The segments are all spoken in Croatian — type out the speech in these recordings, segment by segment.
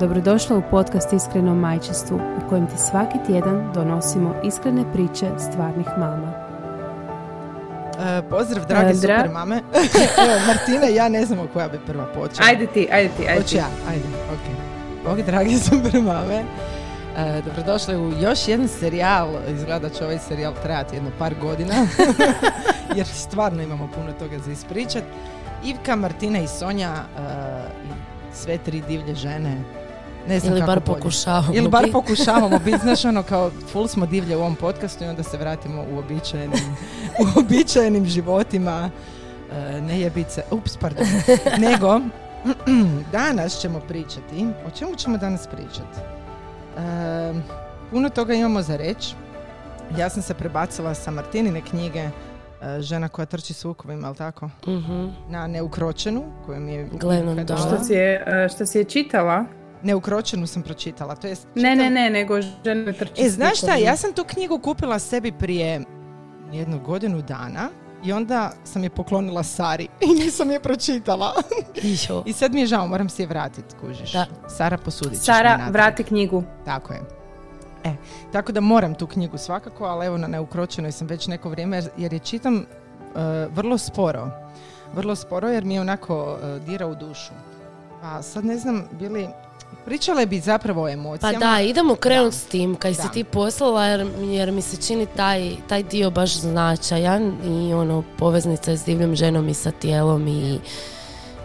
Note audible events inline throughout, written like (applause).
Dobrodošla u podcast Iskreno majčinstvu u kojem ti svaki tjedan donosimo iskrene priče stvarnih mama. E, pozdrav drage dra- super mame. (laughs) Evo Martina, ja ne znamo koja bi prva počela. Ajde ti, ajde ti, ajde ti. ja, ajde, ok. Bog dragi (laughs) super mame. E, dobrodošli u još jedan serijal. Izgleda da će ovaj serijal trajati jedno par godina. (laughs) jer stvarno imamo puno toga za ispričat. Ivka, Martina i Sonja e, sve tri divlje žene. Ne znam Ili kako bar bolje. pokušavamo. Ili bar pokušavamo biti, znaš ono (laughs) kao full smo divlje u ovom podcastu i onda se vratimo u običajenim, (laughs) u običajenim životima. E, ne jebice, ups, pardon. (laughs) Nego, (clears throat) danas ćemo pričati, o čemu ćemo danas pričati? E, puno toga imamo za reći. Ja sam se prebacila sa Martinine knjige e, Žena koja trči s vukovima, ali tako? Mhm. Na Neukročenu, koju mi je dala. dala. Što si je, e, što si je čitala? Neukročenu sam pročitala. To jest, Ne, ne, čitam- ne, nego žene trči E, znaš šta, ja sam tu knjigu kupila sebi prije jednu godinu dana i onda sam je poklonila Sari (laughs) i nisam je pročitala. I sad mi je žao, moram si je vratiti, kužiš. Da. Sara posudit ćeš Sara, vrati knjigu. Tako je. E, tako da moram tu knjigu svakako, ali evo na neukročenoj sam već neko vrijeme jer, je čitam e, vrlo sporo. Vrlo sporo jer mi je onako e, dira u dušu. Pa sad ne znam, bili... Pričale bi zapravo o Pa emocijama. da, idemo krenut Da. s tim, kaj Da. si ti poslala, jer, jer mi se čini taj, taj dio baš značajan i ono, poveznica s divljom ženom i sa tijelom i,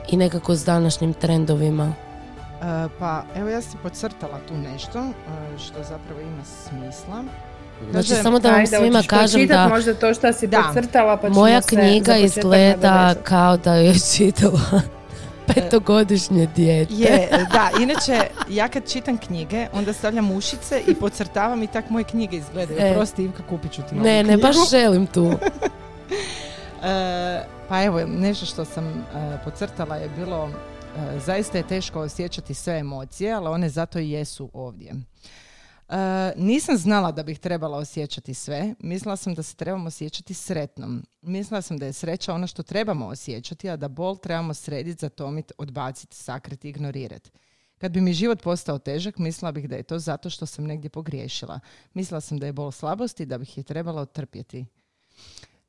i nekako s današnjim trendovima. E, pa evo ja sam podcrtala tu nešto e, što zapravo ima smisla. Znači, samo da vam Ajde, svima kažem da možda to što si Da. podcrtala, pa moja knjiga izgleda kao da je čitala petogodišnje dijete. Je, (laughs) da, inače ja kad čitam knjige onda stavljam ušice i podcrtavam i tak moje knjige izgledaju. E. Prosti Ivka, kupit ću ti novu Ne, ne, baš želim tu. (laughs) E, pa evo, nešto što sam e, podcrtala je bilo e, zaista je teško osjećati sve emocije, ali one zato i jesu ovdje. E, nisam znala da bih trebala osjećati sve. Mislila sam da se trebamo osjećati sretnom. Mislila sam da je sreća ono što trebamo osjećati, a da bol trebamo srediti, zatomiti, odbaciti, sakriti, ignorirati. Kad bi mi život postao težak, mislila bih da je to zato što sam negdje pogriješila. Mislila sam da je bol slabosti i da bih je trebala otrpjeti.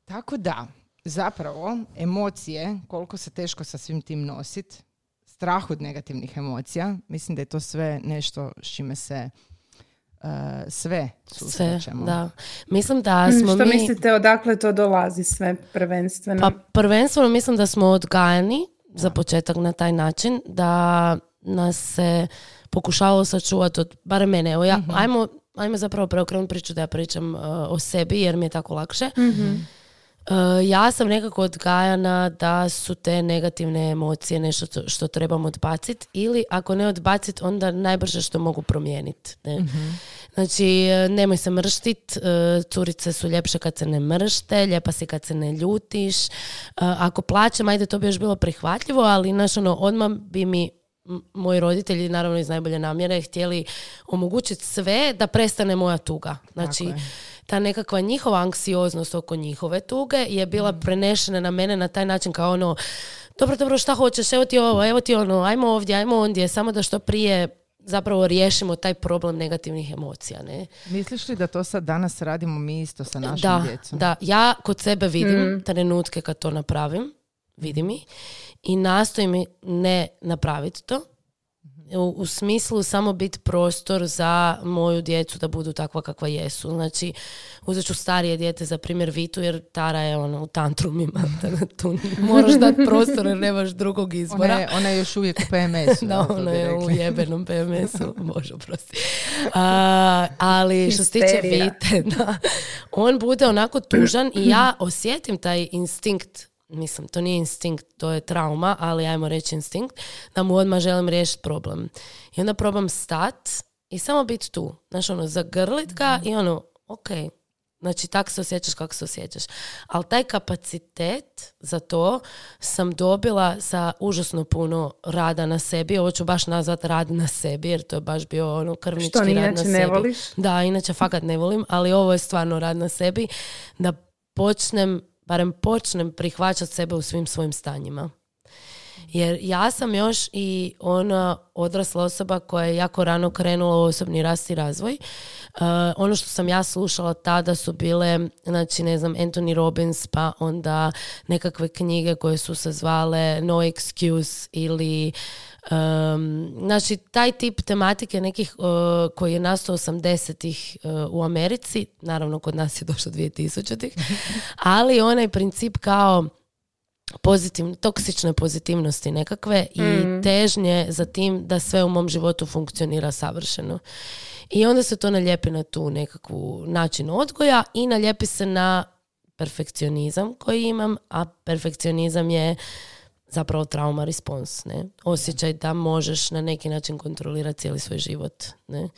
Tako da, zapravo, emocije, koliko se teško sa svim tim nosit, strah od negativnih emocija, mislim da je to sve nešto s čime se uh, sve Sve, susrećemo. da. Mislim da Mm, smo Što mi... mislite odakle to dolazi sve prvenstveno? Pa prvenstveno mislim da smo odgajani za početak na taj način da nas se pokušavalo sačuvati od, barem mene, evo ja, ajmo, ajmo zapravo preokrenuti priču da ja pričam uh, o sebi jer mi je tako lakše. Mhm. Uh, ja sam nekako odgajana da su te negativne emocije nešto to- što trebamo odbaciti ili ako ne odbaciti onda najbrže što mogu promijeniti. Ne? Znači, e, nemoj se mrštit, e, curice su ljepše kad se ne mršte, lijepa si kad se ne ljutiš. E, Ako plaćam, ajde, to bi još bilo prihvatljivo, ali znaš, ono, odmah bi mi moji roditelji, naravno iz najbolje namjere, htjeli omogućiti sve da prestane moja tuga. Znači, je. Ta nekakva njihova anksioznost oko njihove tuge je bila prenešena na mene na taj način kao ono, dobro, dobro, šta hoćeš, evo ti ovo, evo ti ono, ajmo ovdje, ajmo ondje, samo da što prije zapravo riješimo taj problem negativnih emocija, ne? Misliš li da to sad danas radimo mi isto sa našim Da, djecom? da, ja kod sebe vidim Mm. trenutke kad to napravim, vidim ih, i nastojim i ne napraviti to. U, u smislu samo biti prostor za moju djecu da budu takva kakva jesu. Znači, uzet ću starije dijete za primjer Vitu jer Tara je ono u tantrumima. (laughs) tu moraš dati prostor jer nemaš drugog Ona izbora. je, ona je još uvijek u PMS-u. Da, bi je u rekli. jebenom PMS-u, (laughs) može oprosti. A, ali što se tiče. Vite, (laughs) da, on bude onako tužan i ja osjetim taj instinkt, mislim, to nije instinkt, to je trauma, ali ajmo reći instinkt, da mu odmah želim riješiti problem. I onda probam stat I samo biti tu. Znaš, ono, zagrlit ga i ono, ok, Znači, tak se osjećaš kako se osjećaš. Ali taj kapacitet za to sam dobila sa užasno puno rada na sebi. Ovo ću baš nazvat rad na sebi, jer to je baš bio ono krvnički Što rad na inače sebi. ne voliš? Da, inače fakat ne volim, ali ovo je stvarno rad na sebi. Da počnem, barem počnem prihvaćati sebe u svim svojim stanjima. Jer ja sam još i ona odrasla osoba koja je jako rano krenula u osobni rast i razvoj. Uh, ono što sam ja slušala tada su bile, znači ne znam, Anthony Robbins, pa onda nekakve knjige koje su se zvale No Excuse ili um, znači taj tip tematike nekih uh, koji je nastao 80-ih uh, u Americi, naravno kod nas je došlo 2000-ih, ali onaj princip kao pozitivne, toksične pozitivnosti nekakve i težnje za tim da sve u mom životu funkcionira savršeno. I onda se to naljepi na tu nekakvu način odgoja i naljepi se na perfekcionizam koji imam, a perfekcionizam je zapravo trauma response, ne? Osjećaj da možeš na neki način kontrolirati cijeli svoj život, ne?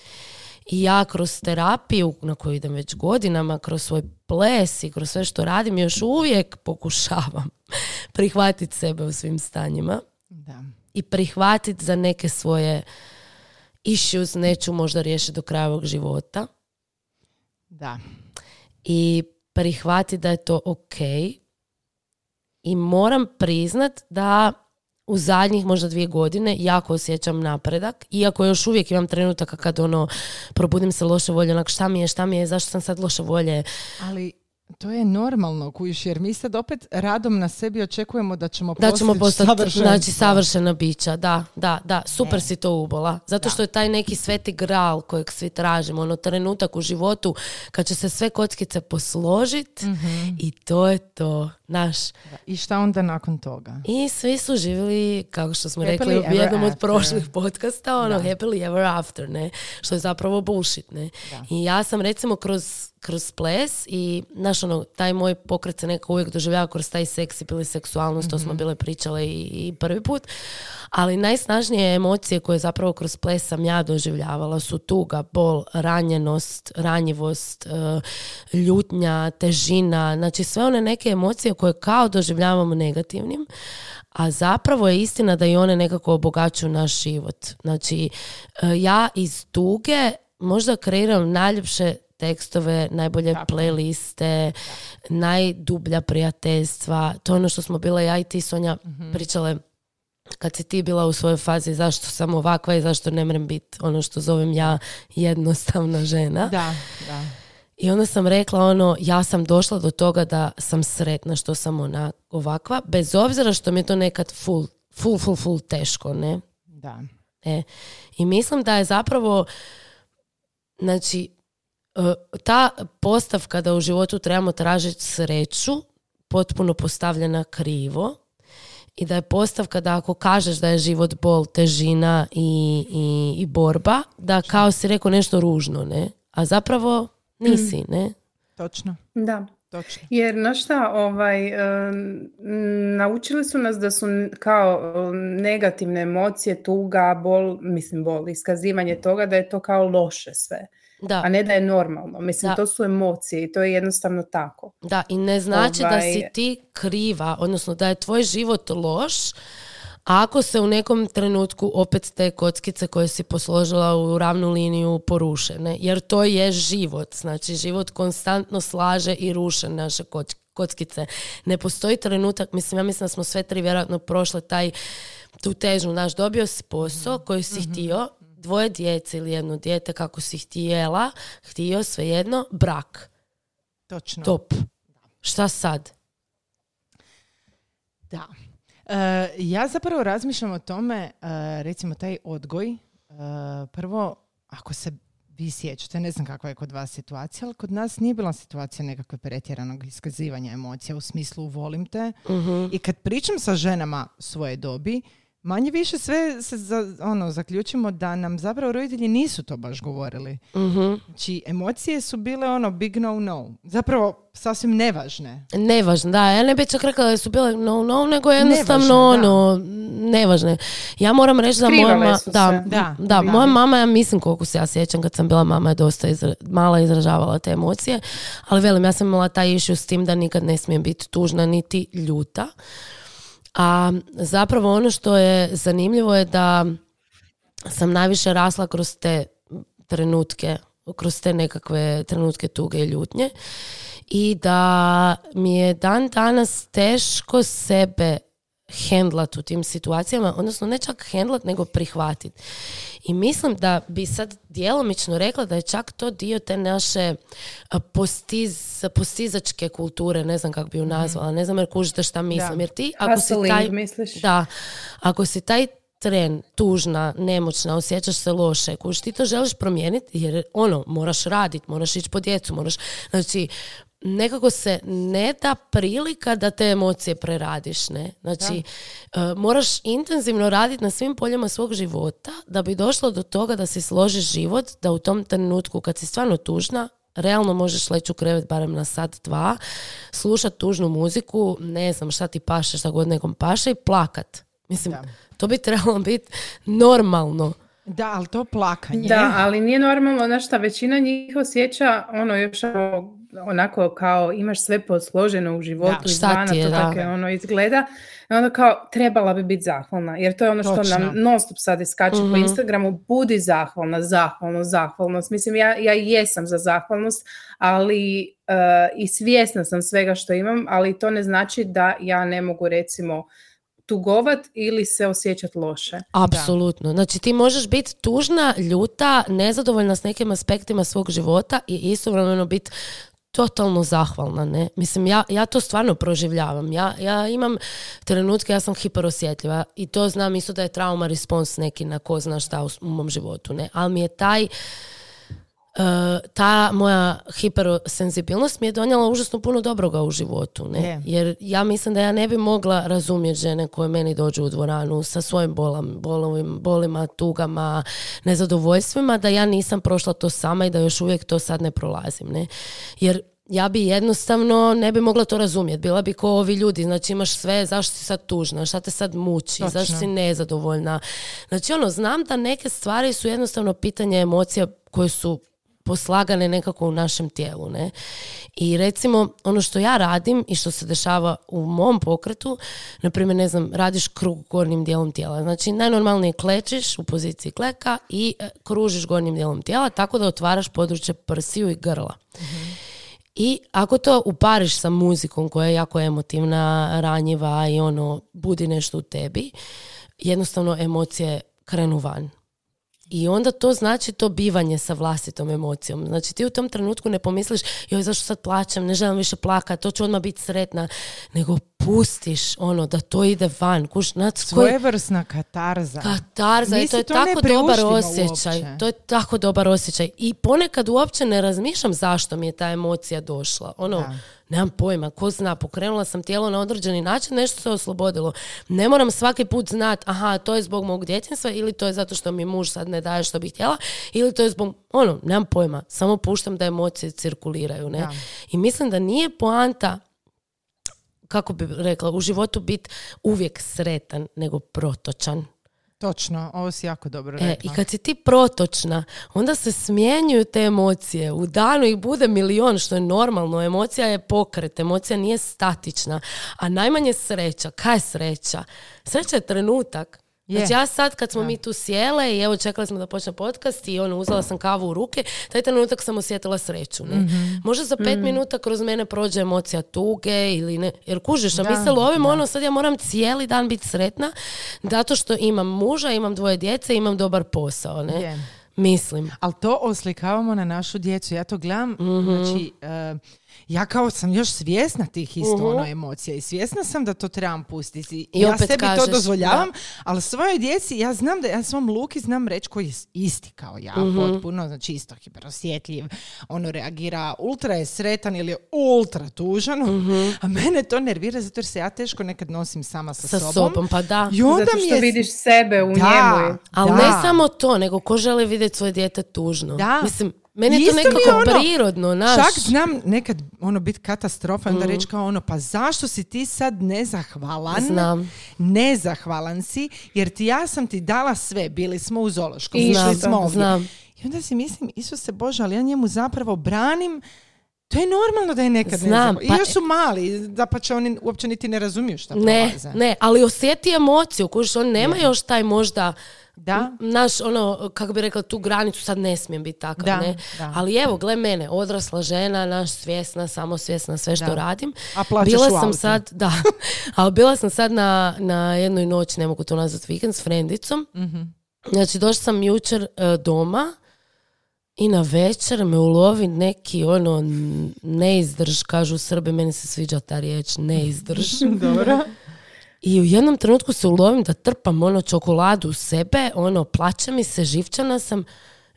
I ja kroz terapiju na koju idem već godinama, kroz svoj ples i kroz sve što radim, još uvijek pokušavam (laughs) prihvatiti sebe u svim stanjima Da. i prihvatiti za neke svoje issues neću možda riješiti do kraja ovog života Da. i prihvatiti da je to ok i moram priznat da u zadnjih možda dvije godine jako osjećam napredak, iako još uvijek imam trenutaka kad ono probudim se loše volje, onak šta mi je, šta mi je, zašto sam sad loše volje. Ali to je normalno, kujiš, jer mi sad opet radom na sebi očekujemo da ćemo Da ćemo postati savršenstvo. znači, savršena bića, da, da, da, super si to ubola. Zato što je taj neki sveti gral kojeg svi tražimo, ono trenutak u životu kad će se sve kockice posložit Mhm. i to je to, naš. I šta onda nakon toga? I svi su živjeli, kako što smo Happily rekli u jednom od after. prošlih podcasta, ono, Da. happily ever after, ne? Što je zapravo bullshit, ne? I ja sam recimo kroz, kroz ples i, znaš, ono, taj moj pokret se nekako uvijek doživljava kroz taj seks ili seksualnost, to smo Mhm. bile pričale i, i prvi put. Ali najsnažnije emocije koje zapravo kroz ples sam ja doživljavala su tuga, bol, ranjenost, ranjivost, e, ljutnja, težina, znači sve one neke emocije koje kao doživljavamo negativnim, a zapravo je istina da i one nekako obogaćuju naš život. Znači, e, ja iz tuge možda kreiram najljepše tekstove, najbolje playliste, najdublja prijateljstva. To je ono što smo bile ja i ti, Sonja, pričale kad si ti bila u svojoj fazi zašto sam ovakva i zašto ne mrem biti ono što zovem ja jednostavna žena. Da, da. I onda sam rekla ono, ja sam došla do toga da sam sretna što sam ona ovakva, bez obzira što mi je to nekad full, full, full, full teško, ne? Da. E, I mislim da je zapravo, znači, ta postavka da u životu trebamo tražiti sreću potpuno postavljena krivo i da je postavka da ako kažeš da je život bol, težina i, i, i borba, da kao si rekao nešto ružno, ne? A zapravo nisi, ne? Točno, Da. točno. Jer, znaš šta, ovaj, em, naučili su nas da su kao negativne emocije, tuga, bol, mislim bol, iskazivanje toga da je to kao loše sve, Da. a ne da je normalno. Mislim, Da. to su emocije i to je jednostavno tako. Da, i ne znači da si Ovaj- ti kriva, odnosno da je tvoj život loš, ako se u nekom trenutku opet te kockice koje si posložila u ravnu liniju poruše, ne? jer to je život, znači život konstantno slaže i ruše naše kockice. Ne postoji trenutak, mislim, ja mislim da smo sve tri vjerojatno prošle taj, tu težnju, znaš, dobio si posao koji si htio, dvoje djece ili jedno dijete kako si htjela, htio svejedno, brak. Točno. Top. Šta sad? Da. E, ja zapravo razmišljam o tome, e, recimo taj odgoj, e, prvo, ako se vi sjećate, ne znam kakva je kod vas situacija, ali kod nas nije bila situacija nekakve pretjeranog iskazivanja emocija u smislu volim te. I kad pričam sa ženama svoje dobi, manje više sve se za, ono, zaključimo da nam zapravo roditelji nisu to baš govorili. Mhm. Znači, emocije su bile ono big no no. Zapravo sasvim nevažne. Nevažno, da. Ja ne bih čak rekla da su bile no no, nego jednostavno Nevažne, da. ono, nevažne. Ja moram reći da moja Skrivale ma- su da, da, Da, da. moja mama, ja mislim koliko se ja sjećam kad sam bila mama je dosta izra- mala izražavala te emocije, ali velim, ja sam imala taj issue s tim da nikad ne smijem biti tužna niti ljuta. A zapravo ono što je zanimljivo je da sam najviše rasla kroz te trenutke, kroz te nekakve trenutke tuge i ljutnje i da mi je dan danas teško sebe hendlat u tim situacijama, odnosno ne čak hendlat, nego prihvatit. I mislim da bi sad djelomično rekla da je čak to dio te naše postiz, postizačke kulture, ne znam kako bi ju nazvala, ne znam jer kužite šta mislim, jer ti ako si Hustling, taj... misliš? Da, ako si taj tren, tužna, nemoćna, osjećaš se loše, kuš ti to želiš promijeniti jer ono, moraš raditi, moraš ići po djecu, moraš, znači, nekako se ne da prilika da te emocije preradiš, ne? Znači, e, moraš intenzivno raditi na svim poljima svog života da bi došlo do toga da si složiš život, da u tom trenutku kad si stvarno tužna, realno možeš leći u krevet barem na sat, dva, slušat tužnu muziku, ne znam šta ti paše, šta god nekom paše i plakat. Mislim, Da. to bi trebalo biti normalno. Da, ali to plakanje. Da, ali nije normalno, znaš šta, većina njih osjeća ono još ono, onako kao imaš sve posloženo u životu Da, izvana, je, to da. tako je, ono izgleda. I onda kao trebala bi biti zahvalna, jer to je ono što Točno. nam non stop sad iskače po Mhm. Instagramu, budi zahvalna, zahvalnost, zahvalnost. Mislim, ja, ja jesam za zahvalnost, ali eh, i svjesna sam svega što imam, ali to ne znači da ja ne mogu recimo tugovat ili se osjećat loše. Apsolutno. Znači ti možeš biti tužna, ljuta, nezadovoljna s nekim aspektima svog života i istovremeno biti totalno zahvalna, ne? Mislim, ja, ja to stvarno proživljavam. Ja, ja imam trenutke, ja sam hiperosjetljiva i to znam isto da je trauma respons neki na ko zna šta u, mom životu, ne? Ali mi je taj ta moja hiperosenzibilnost mi je donijela užasno puno dobroga u životu, ne? Je. Jer ja mislim da ja ne bi mogla razumjeti žene koje meni dođu u dvoranu sa svojim bolam, bolovim, bolima, tugama, nezadovoljstvima, da ja nisam prošla to sama i da još uvijek to sad ne prolazim, ne? Jer ja bi jednostavno ne bi mogla to razumjeti. Bila bi ko ovi ljudi, znači imaš sve, zašto si sad tužna, šta te sad muči, Točno. zašto si nezadovoljna. Znači ono, znam da neke stvari su jednostavno pitanje emocija koje su poslagane nekako u našem tijelu, ne? I recimo, ono što ja radim i što se dešava u mom pokretu, na primjer, ne znam, radiš krug gornjim dijelom tijela. Znači, najnormalnije klečiš u poziciji kleka i e, kružiš gornjim dijelom tijela tako da otvaraš područje prsiju i grla. I ako to upariš sa muzikom koja je jako emotivna, ranjiva i ono, budi nešto u tebi, jednostavno emocije krenu van. I onda to znači to bivanje sa vlastitom emocijom. Znači ti u tom trenutku ne pomisliš joj zašto sad plaćam, ne želim više plakat, to ću odmah biti sretna, nego pustiš ono da to ide van. Kuš, Svojevrsna katarza. Katarza, i to je to tako dobar osjećaj. uopće. To je tako dobar osjećaj. I ponekad uopće ne razmišljam zašto mi je ta emocija došla. Ono, Da. Nemam pojma, ko zna, pokrenula sam tijelo na određeni način, nešto se oslobodilo. Ne moram svaki put znat, aha, to je zbog mog djetinjstva ili to je zato što mi muž sad ne daje što bih htjela ili to je zbog, ono, nemam pojma, samo puštam da emocije cirkuliraju, ne? Da. I mislim da nije poanta kako bi rekla, u životu biti uvijek sretan, nego protočan. Točno, ovo si jako dobro E, rekla. I kad si ti protočna, onda se smjenjuju te emocije. U danu ih bude milion, što je normalno. Emocija je pokret, emocija nije statična. A najmanje sreća. Kaj je sreća? Sreća je trenutak. Je. Znači ja sad kad smo mi tu sjele i evo čekali smo da počne podcast i ono uzela sam kavu u ruke, taj trenutak sam osjetila sreću. Ne? Možda za pet minuta kroz mene prođe emocija tuge ili ne, jer kužiš, a mi Da, se lovimo da. ono sad ja moram cijeli dan biti sretna zato što imam muža, imam dvoje djece, imam dobar posao. Ne? Je. Mislim. Ali to oslikavamo na našu djecu. Ja to gledam, Mhm. znači, e, ja kao sam još svjesna tih isto Mhm. ono emocija i svjesna sam da to trebam pustiti. I I ja opet sebi to kažeš, dozvoljavam, ali svojoj djeci ja znam da ja svom Luki znam reći koji je isti kao ja, Mhm. potpuno, znači isto hiperosjetljiv, ono reagira, ultra je sretan ili je ultra tužan, Mhm. a mene to nervira zato jer se ja teško nekad nosim sama sa, Sa sobom. sobom, pa da. I onda Zato mi što je... vidiš sebe u Da. njemu. Ali Da. ne samo to, nego ko želi vidjeti svoje dijete tužno. Da. Mislim, meni je to nekako ono, prirodno, znaš. Čak znam nekad ono biti katastrofa, onda reći kao ono, pa zašto si ti sad nezahvalan? Znam. Nezahvalan si, jer ti ja sam ti dala sve, bili smo u Zološkom, Znam, išli smo ovdje. znam. I onda si mislim, Isuse Bože, ali ja njemu zapravo branim to je normalno da je nekad Znam, nezahvalan. pa- I još su mali, da pa će oni uopće niti ne razumiju šta Ne, prolaze. ne, ali osjeti emociju, kužiš, on nema još taj možda, Da. naš, ono, kako bi rekla, tu granicu, sad ne smijem biti takav, Da, ne. da. Ali evo, gle mene, odrasla žena, naš svjesna, samosvjesna, sve što Da. radim. A bila sam sad, da, (laughs) ali bila sam sad na, na jednoj noći, ne mogu to nazvati vikend, s frendicom. Mhm. Znači, došla sam jučer e, doma i na večer me ulovi neki ono neizdrž, kažu Srbi, meni se sviđa ta riječ, neizdrž. (laughs) Dobro. (laughs) I u jednom trenutku se ulovim da trpam ono čokoladu u sebe, ono plaće mi se, živčana sam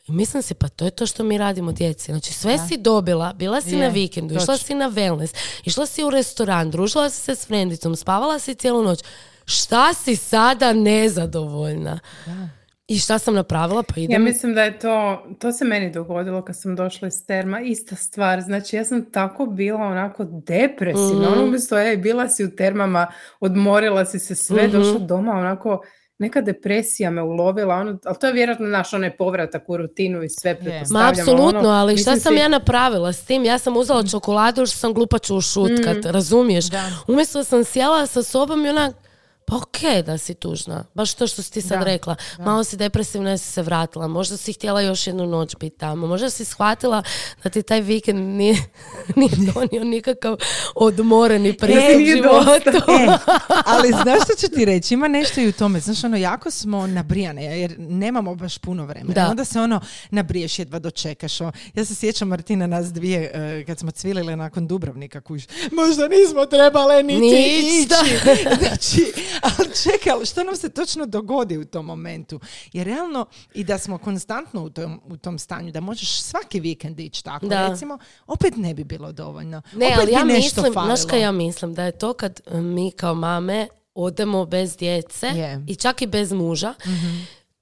i mislim si pa to je to što mi radimo djeci. Znači sve si dobila, bila si Je, na vikendu, išla točno. si na wellness, išla si u restoran, družila si se s frendicom, spavala si cijelu noć. Šta si sada nezadovoljna? I šta sam napravila? Pa Ja idem... mislim da je to, to se meni dogodilo kad sam došla iz terma, ista stvar, znači ja sam tako bila onako depresivna, Mhm. ono umjesto, ej, bila si u termama, odmorila si se sve, Mhm. došla doma onako, neka depresija me ulovila, ono, ali to je vjerojatno naš onaj povratak u rutinu i sve Ma pretpostavljamo. apsolutno, ono, ali šta mislim sam si- ja napravila s tim? Ja sam uzela čokoladu što sam glupaču ušutkat, razumiješ? Da. Umjesto sam sjela sa sobom i onak, pa okej da si tužna. Baš to što si ti sad Da, rekla. Malo si depresivna si se vratila. Možda si htjela još jednu noć biti tamo. Možda si shvatila da ti taj vikend nije, (laughs) nije donio nikakav odmoreni pristup nije životu. E, ali (laughs) znaš što ću ti reći? Ima nešto i u tome. Znaš, ono, jako smo nabrijane, jer nemamo baš puno vremena. Da. Onda se ono, nabriješ, jedva dočekaš. O, Ja se sjećam, Martina, nas dvije, e, kad smo cvilile nakon Dubrovnika, kuš, možda nismo trebale niti Ništa. ići. Znači, (laughs) ali čekaj, ali što nam se točno dogodi u tom momentu? Jer realno, i da smo konstantno u tom, u tom stanju, da možeš svaki vikend ići tako, Da. recimo, opet ne bi bilo dovoljno. Ne, opet ali bi ja nešto mislim, znaš kaj ja mislim, da je to kad e, mi kao mame odemo bez djece Je. Mhm. i čak i bez muža,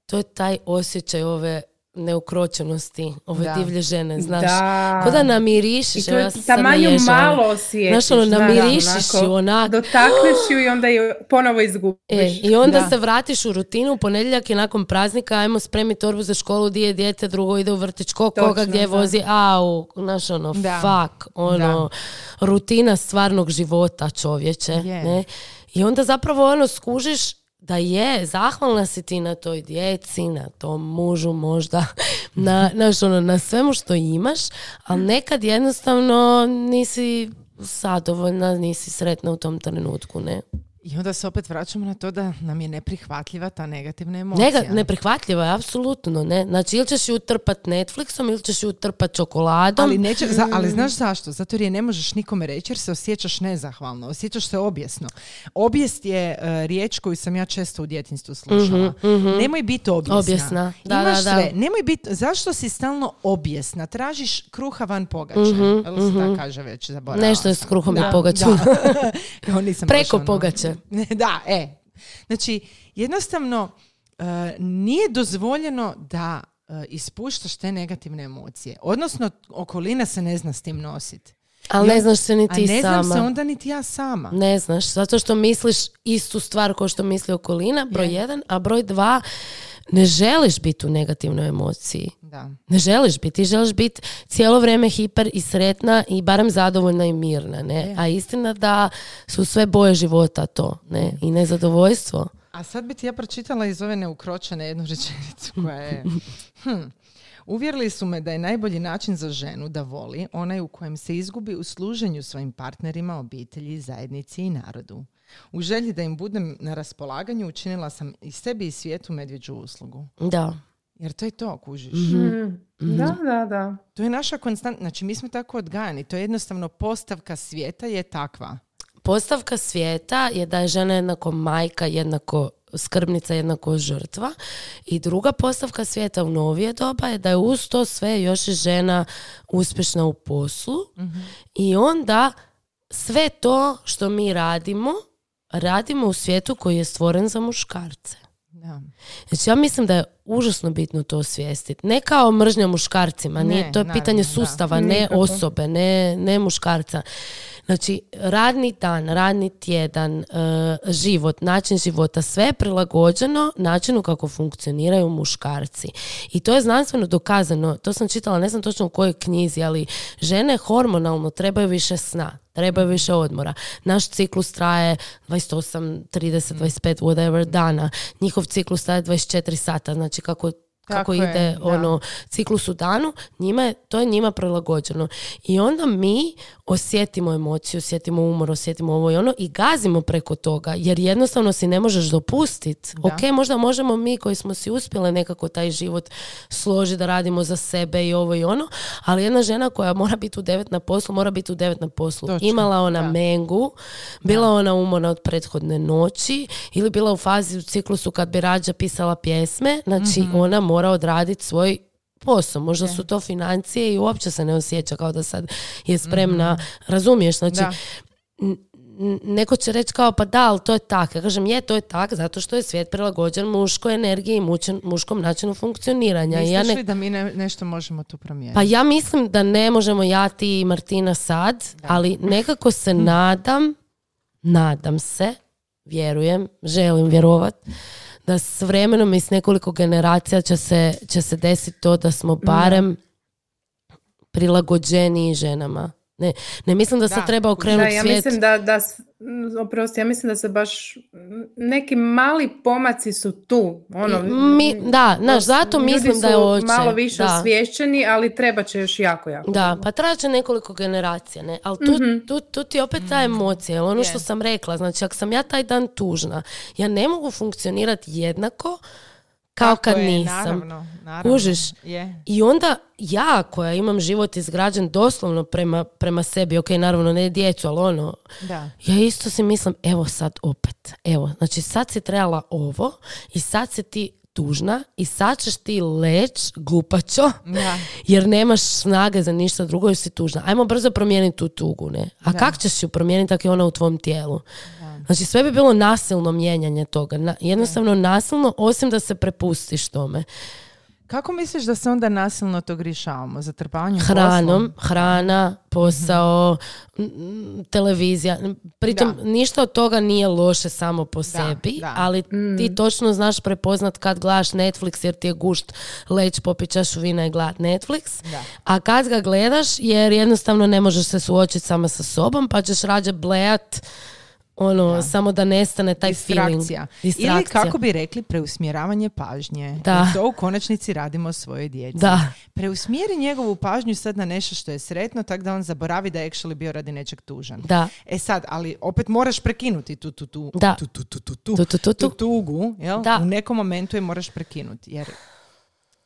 to je taj osjećaj ove neukročenosti, ove Da. divlje žene, znaš. Da. Ko da namirišiš, I to ja tamanju malo osjetiš. Znaš, ono, da, namirišiš onako, ju onak. Dotakneš ju i onda ju ponovo izgubiš. E, I onda Da. se vratiš u rutinu, u ponedjeljak je nakon praznika, ajmo spremiti torbu za školu, di je dijete, drugo ide u vrtić, ko koga Točno, gdje da. vozi, au, znaš ono, Da. fuck, ono, rutina stvarnog života čovječe, Je. ne? I onda zapravo ono skužiš da je, zahvalna si ti na toj djeci, na tom mužu možda, (laughs) na, znaš, ono, na svemu što imaš, ali nekad jednostavno nisi zadovoljna, nisi sretna u tom trenutku, ne? I onda se opet vraćamo na to da nam je neprihvatljiva ta negativna emocija. Nega, neprihvatljivo je, apsolutno, ne. Znači, ili ćeš ju utrpat Netflixom, ili ćeš ju utrpat čokoladom. Ali, neće, za- Mm. ali znaš zašto? Zato jer je ne možeš nikome reći jer se osjećaš nezahvalno, osjećaš se objesno. Obijest je e, riječ koju sam ja često u djetinstvu slušala. Nemoj biti objesna. Mhm, Objesna, da, Imaš da, da. sve. Nemoj biti, zašto si stalno objesna? Tražiš kruha van pogače. Mhm, Jel se tako kaže već, zaboravila Nešto je s kruhom i pogačom. Preko ono- pogače. (laughs) da, e. Znači, jednostavno, e, nije dozvoljeno da e, ispuštaš te negativne emocije. Odnosno, okolina se ne zna s tim nositi. Ali ne znaš se ni A ti ne sama. znam se onda niti ja sama. Ne znaš, zato što misliš istu stvar kao što misli okolina, broj jedan, a broj dva, ne želiš biti u negativnoj emociji. Da. Ne želiš biti, ti želiš biti cijelo vrijeme hiper i sretna i barem zadovoljna i mirna, ne? A istina da su sve boje života to, ne? I nezadovoljstvo. A sad bi ti ja pročitala iz ove neukročene jednu rečenicu koja je... (laughs) Hm. Uvjerili su me da je najbolji način za ženu da voli onaj u kojem se izgubi u služenju svojim partnerima, obitelji, zajednici i narodu. U želji da im budem na raspolaganju učinila sam i sebi i svijetu medvjeđu uslugu. Da. Jer to je to, kužiš. Mhm. Da, da, da. To je naša konstantna, znači mi smo tako odgajani, to je jednostavno postavka svijeta je takva. Postavka svijeta je da je žena jednako majka, jednako skrbnica, jednako žrtva. I druga postavka svijeta u novije doba je da je uz to sve još i žena uspješna u poslu. I onda sve to što mi radimo, radimo u svijetu koji je stvoren za muškarce. Da. Znači ja mislim da je užasno bitno to osvijestiti. Ne kao mržnja muškarcima, nije, Ne, to je naravno, pitanje da. sustava, ne Nikako. osobe, ne, ne muškarca. Znači, radni dan, radni tjedan, e, život, način života, sve je prilagođeno načinu kako funkcioniraju muškarci. I to je znanstveno dokazano, to sam čitala, ne znam točno u kojoj knjizi, ali žene hormonalno trebaju više sna, trebaju više odmora. Naš ciklus traje 28, 30, 25, whatever dana. Njihov ciklus traje 24 sata, znači kako kako Tako je, ide da. ono ciklus u danu, njima je, to je njima prilagođeno. I onda mi osjetimo emociju, osjetimo umor, osjetimo ovo i ono i gazimo preko toga, jer jednostavno si ne možeš dopustiti. Da. Ok, možda možemo mi koji smo si uspjeli nekako taj život složiti da radimo za sebe i ovo i ono, ali jedna žena koja mora biti u devet na poslu, mora biti u devet na poslu. Točno, Imala ona da. mengu, bila ona umorna od prethodne noći ili bila u fazi u ciklusu kad bi rađa pisala pjesme, znači Mhm. ona mora odraditi svoj posao. Možda su to financije i uopće se ne osjeća kao da sad je spremna, razumiješ? Znači, Da. neko će reći kao pa da, ali to je tako. Ja kažem je, to je tak zato što je svijet prilagođen muškoj energiji i mučen- muškom načinu funkcioniranja. I ja Misliš ne li da mi ne- nešto možemo tu promijeniti? pa ja mislim da ne možemo ja, ti i Martina sad, ali nekako se nadam, nadam se, vjerujem, želim vjerovat, da s vremenom i s nekoliko generacija će se, će se desiti to da smo barem prilagođeniji ženama. Ne, ne mislim da se Da. treba Da, okrenuti ja svijet. mislim da, da oprosti, ja mislim da se baš m, neki mali pomaci su tu. Ono, Mi, da, znaš, zato mislim da je oče. malo više da. osviješćeni, ali treba će još jako, jako. Da, pa traže nekoliko generacija, ne? Ali tu, Mhm. tu, tu ti opet ta emocija, ono što sam rekla, znači ako sam ja taj dan tužna, ja ne mogu funkcionirati jednako kao Tako kad je, nisam. Naravno, naravno. Kužiš? Je. I onda ja koja imam život izgrađen doslovno prema, prema sebi, ok, naravno ne djecu, ali ono, Da. ja isto si mislim, evo sad opet, evo, znači sad si trebala ovo i sad si ti tužna i sad ćeš ti leć, glupačo, Da. (laughs) jer nemaš snage za ništa drugo jer si tužna. Ajmo brzo promijeniti tu tugu, ne? A Da. kak ćeš ju promijeniti ako je ona u tvom tijelu? Znači sve bi bilo nasilno mijenjanje toga. Na- jednostavno nasilno, osim da se prepustiš tome. Kako misliš da se onda nasilno tog rješavamo? Zatrpavanjem Hranom, poslom? hrana, posao, m, televizija. Pritom Da. ništa od toga nije loše samo po sebi, da. ali ti točno znaš prepoznat kad gledaš Netflix jer ti je gušt leć popit čašu vina i gledat Netflix. Da. A kad ga gledaš jer jednostavno ne možeš se suočiti sama sa sobom pa ćeš rađe blejat ono, samo da nestane taj feeling. Distrakcija. Ili Distrakcija. kako bi rekli preusmjeravanje pažnje. Da. Jer to u konačnici radimo svojoj djeci. Da. Preusmjeri njegovu pažnju sad na nešto što je sretno, tako da on zaboravi da je actually bio radi nečeg tužan. Da. E sad, ali opet moraš prekinuti tu, tu, tu, Da. tu, tu, tu, tu, tu, Tu, tu, tu, tu. tu tugu, jel? Da. U nekom momentu je moraš prekinuti, jer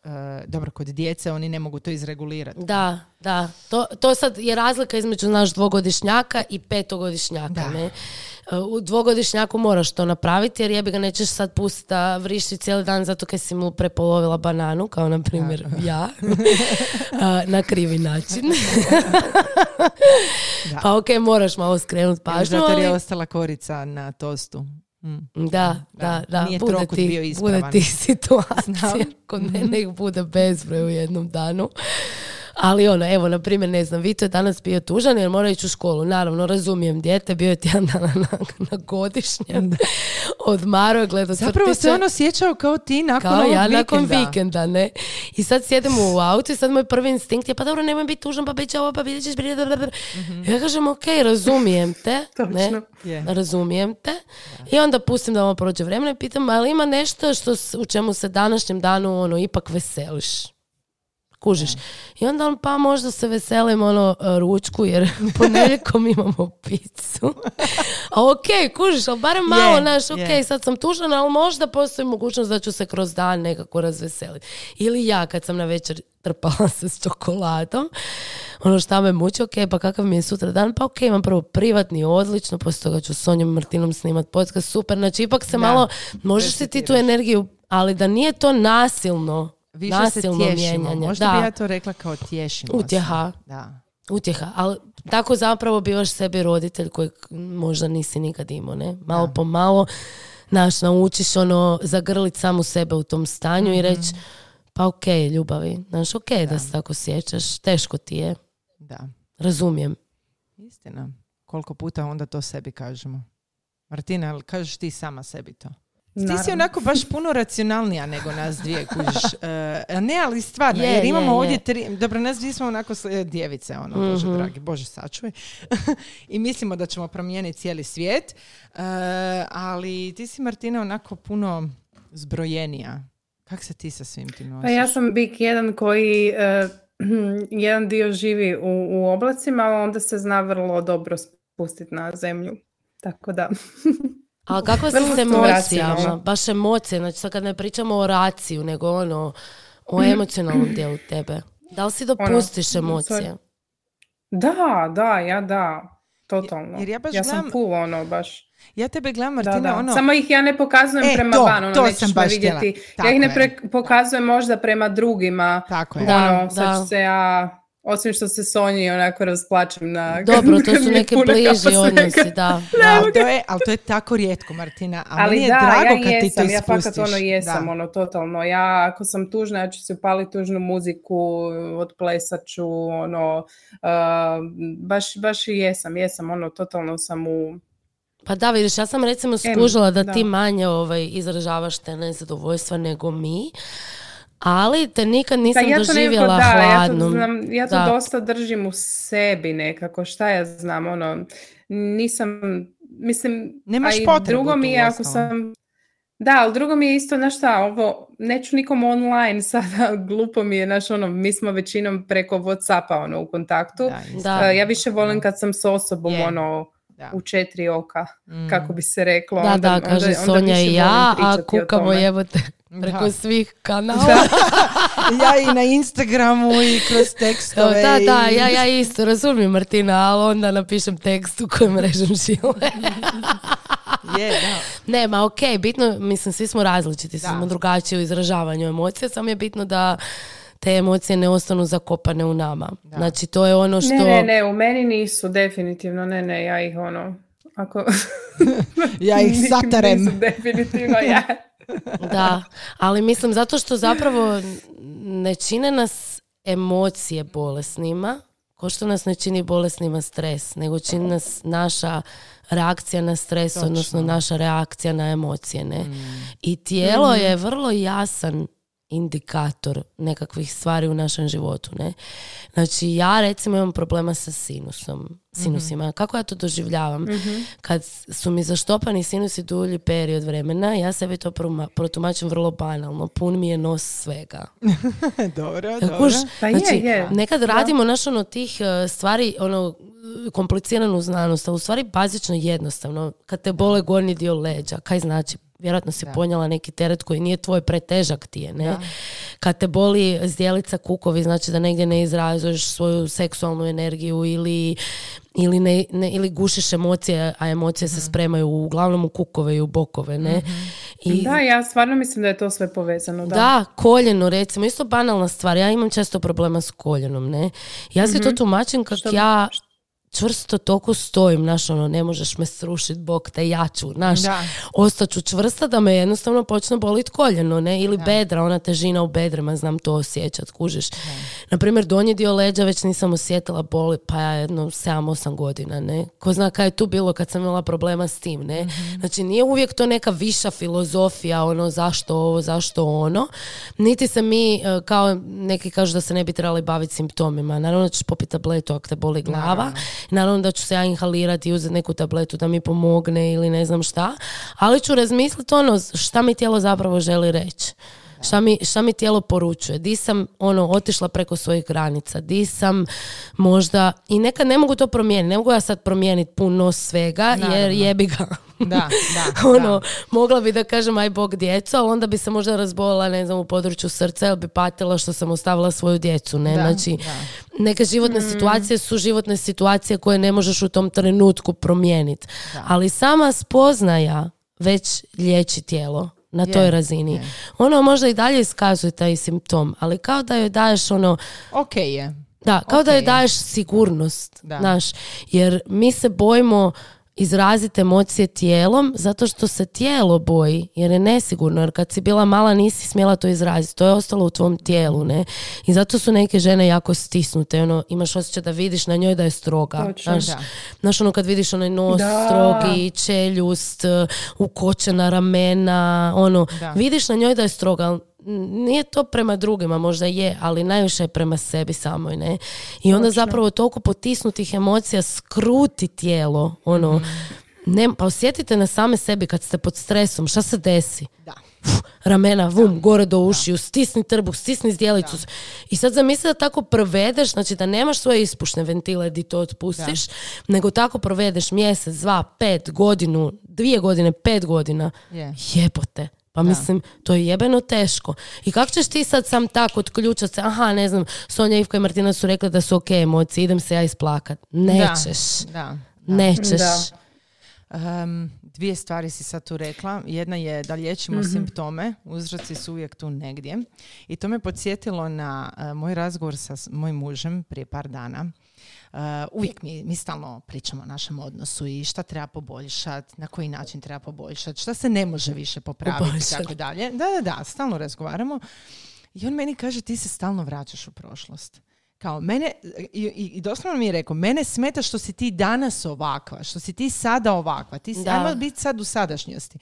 e, dobro, kod djece oni ne mogu to izregulirati. Da, da. To, to sad je razlika između naš dvogodišnjaka i petogodišnjaka. Da. Ne? E, U dvogodišnjaku moraš to napraviti jer jebi ga nećeš sad pustiti da vrišti cijeli dan zato kaj si mu prepolovila bananu, kao na primjer ja, A, (laughs) na krivi način. pa ok, moraš malo skrenuti pažnju, Zato je ostala korica na tostu. Mm. Da, da, da. Nije bude ti, bio bude ti (laughs) situacija. Kod mene ih bude bezbroj u jednom danu. Ali ono, evo, na primjer, ne znam, Vito je danas bio tužan jer mora ići u školu. Naravno, razumijem, dijete bio je tjedan dana na, na godišnjem. Odmaro je gledao Zapravo se on osjećao kao ti nakon Kao ovog ja nakon vikenda. vikenda, ne. I sad sjedemo u autu i sad moj prvi instinkt je pa dobro, nemoj biti tužan, pa bit će ovo, pa vidjet ćeš... Ja kažem, ok, razumijem te. ne. Je. razumijem te. I onda pustim da ovo prođe vremena i pitam, ali ima nešto što, u čemu se današnjem danu ono, ipak veseliš? Kužiš. I onda on, pa možda se veselim ono ručku jer (laughs) ponedjeljkom imamo picu. A ok, kužiš, ali barem malo, Je, znaš, ok, je. sad sam tužna, ali možda postoji mogućnost da ću se kroz dan nekako razveseliti. Ili ja kad sam na večer trpala se s čokoladom, ono šta me muči, ok, pa kakav mi je sutra dan, pa ok, imam prvo privatni, odlično, poslije toga ću s Sonjom Martinom snimat podcast, super, znači ipak se Da, malo, možeš si ti tu energiju, ali da nije to nasilno, Više nasilno se tješimo. mijenjanje. Možda da. bi ja to rekla kao tješimo se. Utjeha. Da. Utjeha, ali tako zapravo bivaš sebi roditelj kojeg možda nisi nikad imao, ne? Malo po malo, naš, naučiš ono, zagrlit samu sebe u tom stanju Mhm. i reći, pa ok, ljubavi, znaš, ok da se tako sjećaš, teško ti je, Da. razumijem. Istina. Koliko puta onda to sebi kažemo? Martina, jel kažeš ti sama sebi to? Ti si Naravno. onako baš puno racionalnija nego nas dvije, kužiš. (laughs) E, ne, ali stvarno, Je, jer je, imamo je. ovdje tri, dobro, nas dvije smo onako sl- djevice, ono, bože Mhm. dragi, bože sačuvaj. (laughs) I mislimo da ćemo promijeniti cijeli svijet, E, ali ti si, Martina, onako puno zbrojenija. Kak se ti sa svim tim nosiš? Pa ja sam bik jedan koji eh, (clears throat) jedan dio živi u, u oblacima, a onda se zna vrlo dobro spustiti na zemlju. Tako da. (laughs) Ali kakva si s sam emocijama? Baš emocije, znači sad kad ne pričamo o raciju, nego ono, o emocionalnom dijelu tebe. Da li si dopustiš emocije? sorry. Da, da, ja da. Totalno. Jer ja baš sam gledam- full ono baš. Ja tebe gledam, Da, Martina, da. ono... Samo ih ja ne pokazujem E, prema to, van, ono, to nećeš sam me baš vidjeti. Ja ih ne pre- pokazujem možda prema drugima. Tako je. Da. ono, sad da. ću se ja, osim što se Sonji onako rasplačem na... Dobro, to su puna bliži odnosi, da. Ali to, je, ali to je tako rijetko, Martina. A Ali meni je da, drago ja kad ti to jesam, ja ispustiš. fakat ono jesam, Da. ono totalno. Ja ako sam tužna, ja ću se upaliti tužnu muziku, otplesat ću, ono, uh, baš, baš i jesam, jesam, ono, totalno sam u... Pa da, vidiš, ja sam recimo skužila da, da. ti manje ovaj, izražavaš te nezadovoljstva nego mi, ali te nikad nisam Da, ja to nekako, doživjela da, ja to, znam, ja to Da. dosta držim u sebi nekako, šta ja znam, ono, nisam, mislim, Nemaš a i drugo mi je ako sam, da, ali drugo mi je isto, znaš šta, ovo, neću nikom online (laughs) sada, glupo mi je, znaš, ono, mi smo većinom preko Whatsappa, ono, u kontaktu, Da. Da. Ja više volim kad sam s osobom, Je. ono, Da. u četiri oka, Mm. kako bi se reklo. Da, onda, da, kaže onda Sonja i ja, a kukamo jebote preko Da. svih kanala. (laughs) ja i na Instagramu i kroz tekstove. Da, da, i- ja, ja isto razumijem Martina, ali onda napišem tekst u kojem režem žile. (laughs) Je, da. ne, ma okej, bitno, mislim, svi smo različiti, svi Da. smo drugačiji u izražavanju emocija, samo je bitno da te emocije ne ostanu zakopane u nama. Znači, to je ono što... Ne, ne, ne, u meni nisu, definitivno, ne, ne, ja ih ono, ako... (laughs) Ja ih (laughs) Nisu satarem. definitivno ja. (laughs) Da, ali mislim zato što zapravo ne čine nas emocije bolesnima, ko što nas ne čini bolesnima stres, nego čini nas naša reakcija na stres, Točno. odnosno naša reakcija na emocije. Ne? I tijelo je vrlo jasan indikator nekakvih stvari u našem životu. Ne? Znači ja recimo imam problema sa sinusom, sinusima. Kako ja to doživljavam? Kad su mi zaštopani sinusi dulji period vremena, ja sebi to proma- protumačim vrlo banalno. Pun mi je nos svega. (laughs) dobro, dobro. Pa je, znači, je. nekad radimo naš ono tih e, stvari, ono kompliciranu znanost, a u stvari bazično jednostavno. Kad te bole gornji dio leđa, kaj znači? Vjerojatno si Da. ponijela neki teret koji nije tvoj pretežak ti je, ne? Kad te boli zdjelica kukovi, znači da negdje ne izrazuješ svoju seksualnu energiju ili, ili, ne, ne- ili gušiš emocije, a emocije Mhm. se spremaju uglavnom u kukove i u bokove, ne? I, Da, ja stvarno mislim da je to sve povezano, da. da, koljeno recimo, isto banalna stvar. Ja imam često problema s koljenom, ne? Ja si to tumačim kako Mhm. Što- ja čvrsto toliko stojim, znaš, ono, ne možeš me srušit, bog te jaču, znaš, Da. ostaću čvrsta da me jednostavno počne bolit koljeno, ne, ili bedra, ona težina u bedrima, znam to osjećat, kužiš. Naprimjer, donji dio leđa već nisam osjetila boli, pa ja jedno 7-8 godina, ne. Ko zna kaj je tu bilo kad sam imala problema s tim, ne. Znači, nije uvijek to neka viša filozofija, ono, zašto ovo, zašto ono, niti se mi, e, kao neki kažu da se ne bi trebali baviti simptomima. Naravno da ćeš popiti tabletu ako te boli glava, naravno da ću se ja inhalirati i uzeti neku tabletu da mi pomogne ili ne znam šta, ali ću razmisliti ono šta mi tijelo zapravo želi reći. Šta mi, šta mi tijelo poručuje? Di sam ono, otišla preko svojih granica? Di sam možda... I nekad ne mogu to promijeniti. Ne mogu ja sad promijeniti puno svega, jer Naravno. jebi ga. Da, da, (laughs) ono, da. mogla bi da kažem aj bog djecu, ali onda bi se možda razbolila, ne znam, u području srca ili bi patila što sam ostavila svoju djecu, ne? Da, znači, da. neke životne situacije su životne situacije koje ne možeš u tom trenutku promijeniti. Ali sama spoznaja već liječi tijelo na Je, toj razini. je. Ono možda i dalje iskazuje taj simptom, ali kao da joj daješ ono, Ok je. da, kao da joj daješ sigurnost, Da. znaš, jer mi se bojimo izraziti emocije tijelom zato što se tijelo boji jer je nesigurno jer kad si bila mala nisi smjela to izraziti to je ostalo u tvom tijelu ne i zato su neke žene jako stisnute ono imaš osjećaj da vidiš na njoj da je stroga Točno. znaš, Da. znaš ono kad vidiš onaj nos Da. strogi čeljust uh, ukočena ramena ono Da. vidiš na njoj da je stroga nije to prema drugima, možda je, ali najviše je prema sebi samoj, ne? I onda zapravo toliko potisnutih emocija skruti tijelo, ono, Mhm. ne, pa osjetite na same sebi kad ste pod stresom, šta se desi? Da. Uf, ramena, vum, gore do ušiju, stisni trbuh, stisni zdjelicu. I sad zamisli da tako provedeš, znači da nemaš svoje ispušne ventile di to otpustiš, nego tako provedeš mjesec, dva, pet, godinu, dvije godine, pet godina. Je. Jebote. Pa mislim, to je jebeno teško. I kako ćeš ti sad sam tako otključat se, aha, ne znam, Sonja, Ivka i Martina su rekli da su ok emocije, idem se ja isplakat. Nećeš. Da, da. Nećeš. Da. Um, dvije stvari si sad tu rekla. Jedna je da liječimo simptome, uzroci su uvijek tu negdje. I to me podsjetilo na uh, moj razgovor sa mojim mužem prije par dana. Uh, uvijek mi, mi stalno pričamo o našem odnosu i šta treba poboljšati, na koji način treba poboljšati, šta se ne može više popraviti i tako dalje. Da, da, da, stalno razgovaramo. I on meni kaže ti se stalno vraćaš u prošlost. Kao mene, i, i, doslovno mi je rekao, mene smeta što si ti danas ovakva, što si ti sada ovakva, ti si, ajmo biti sad u sadašnjosti.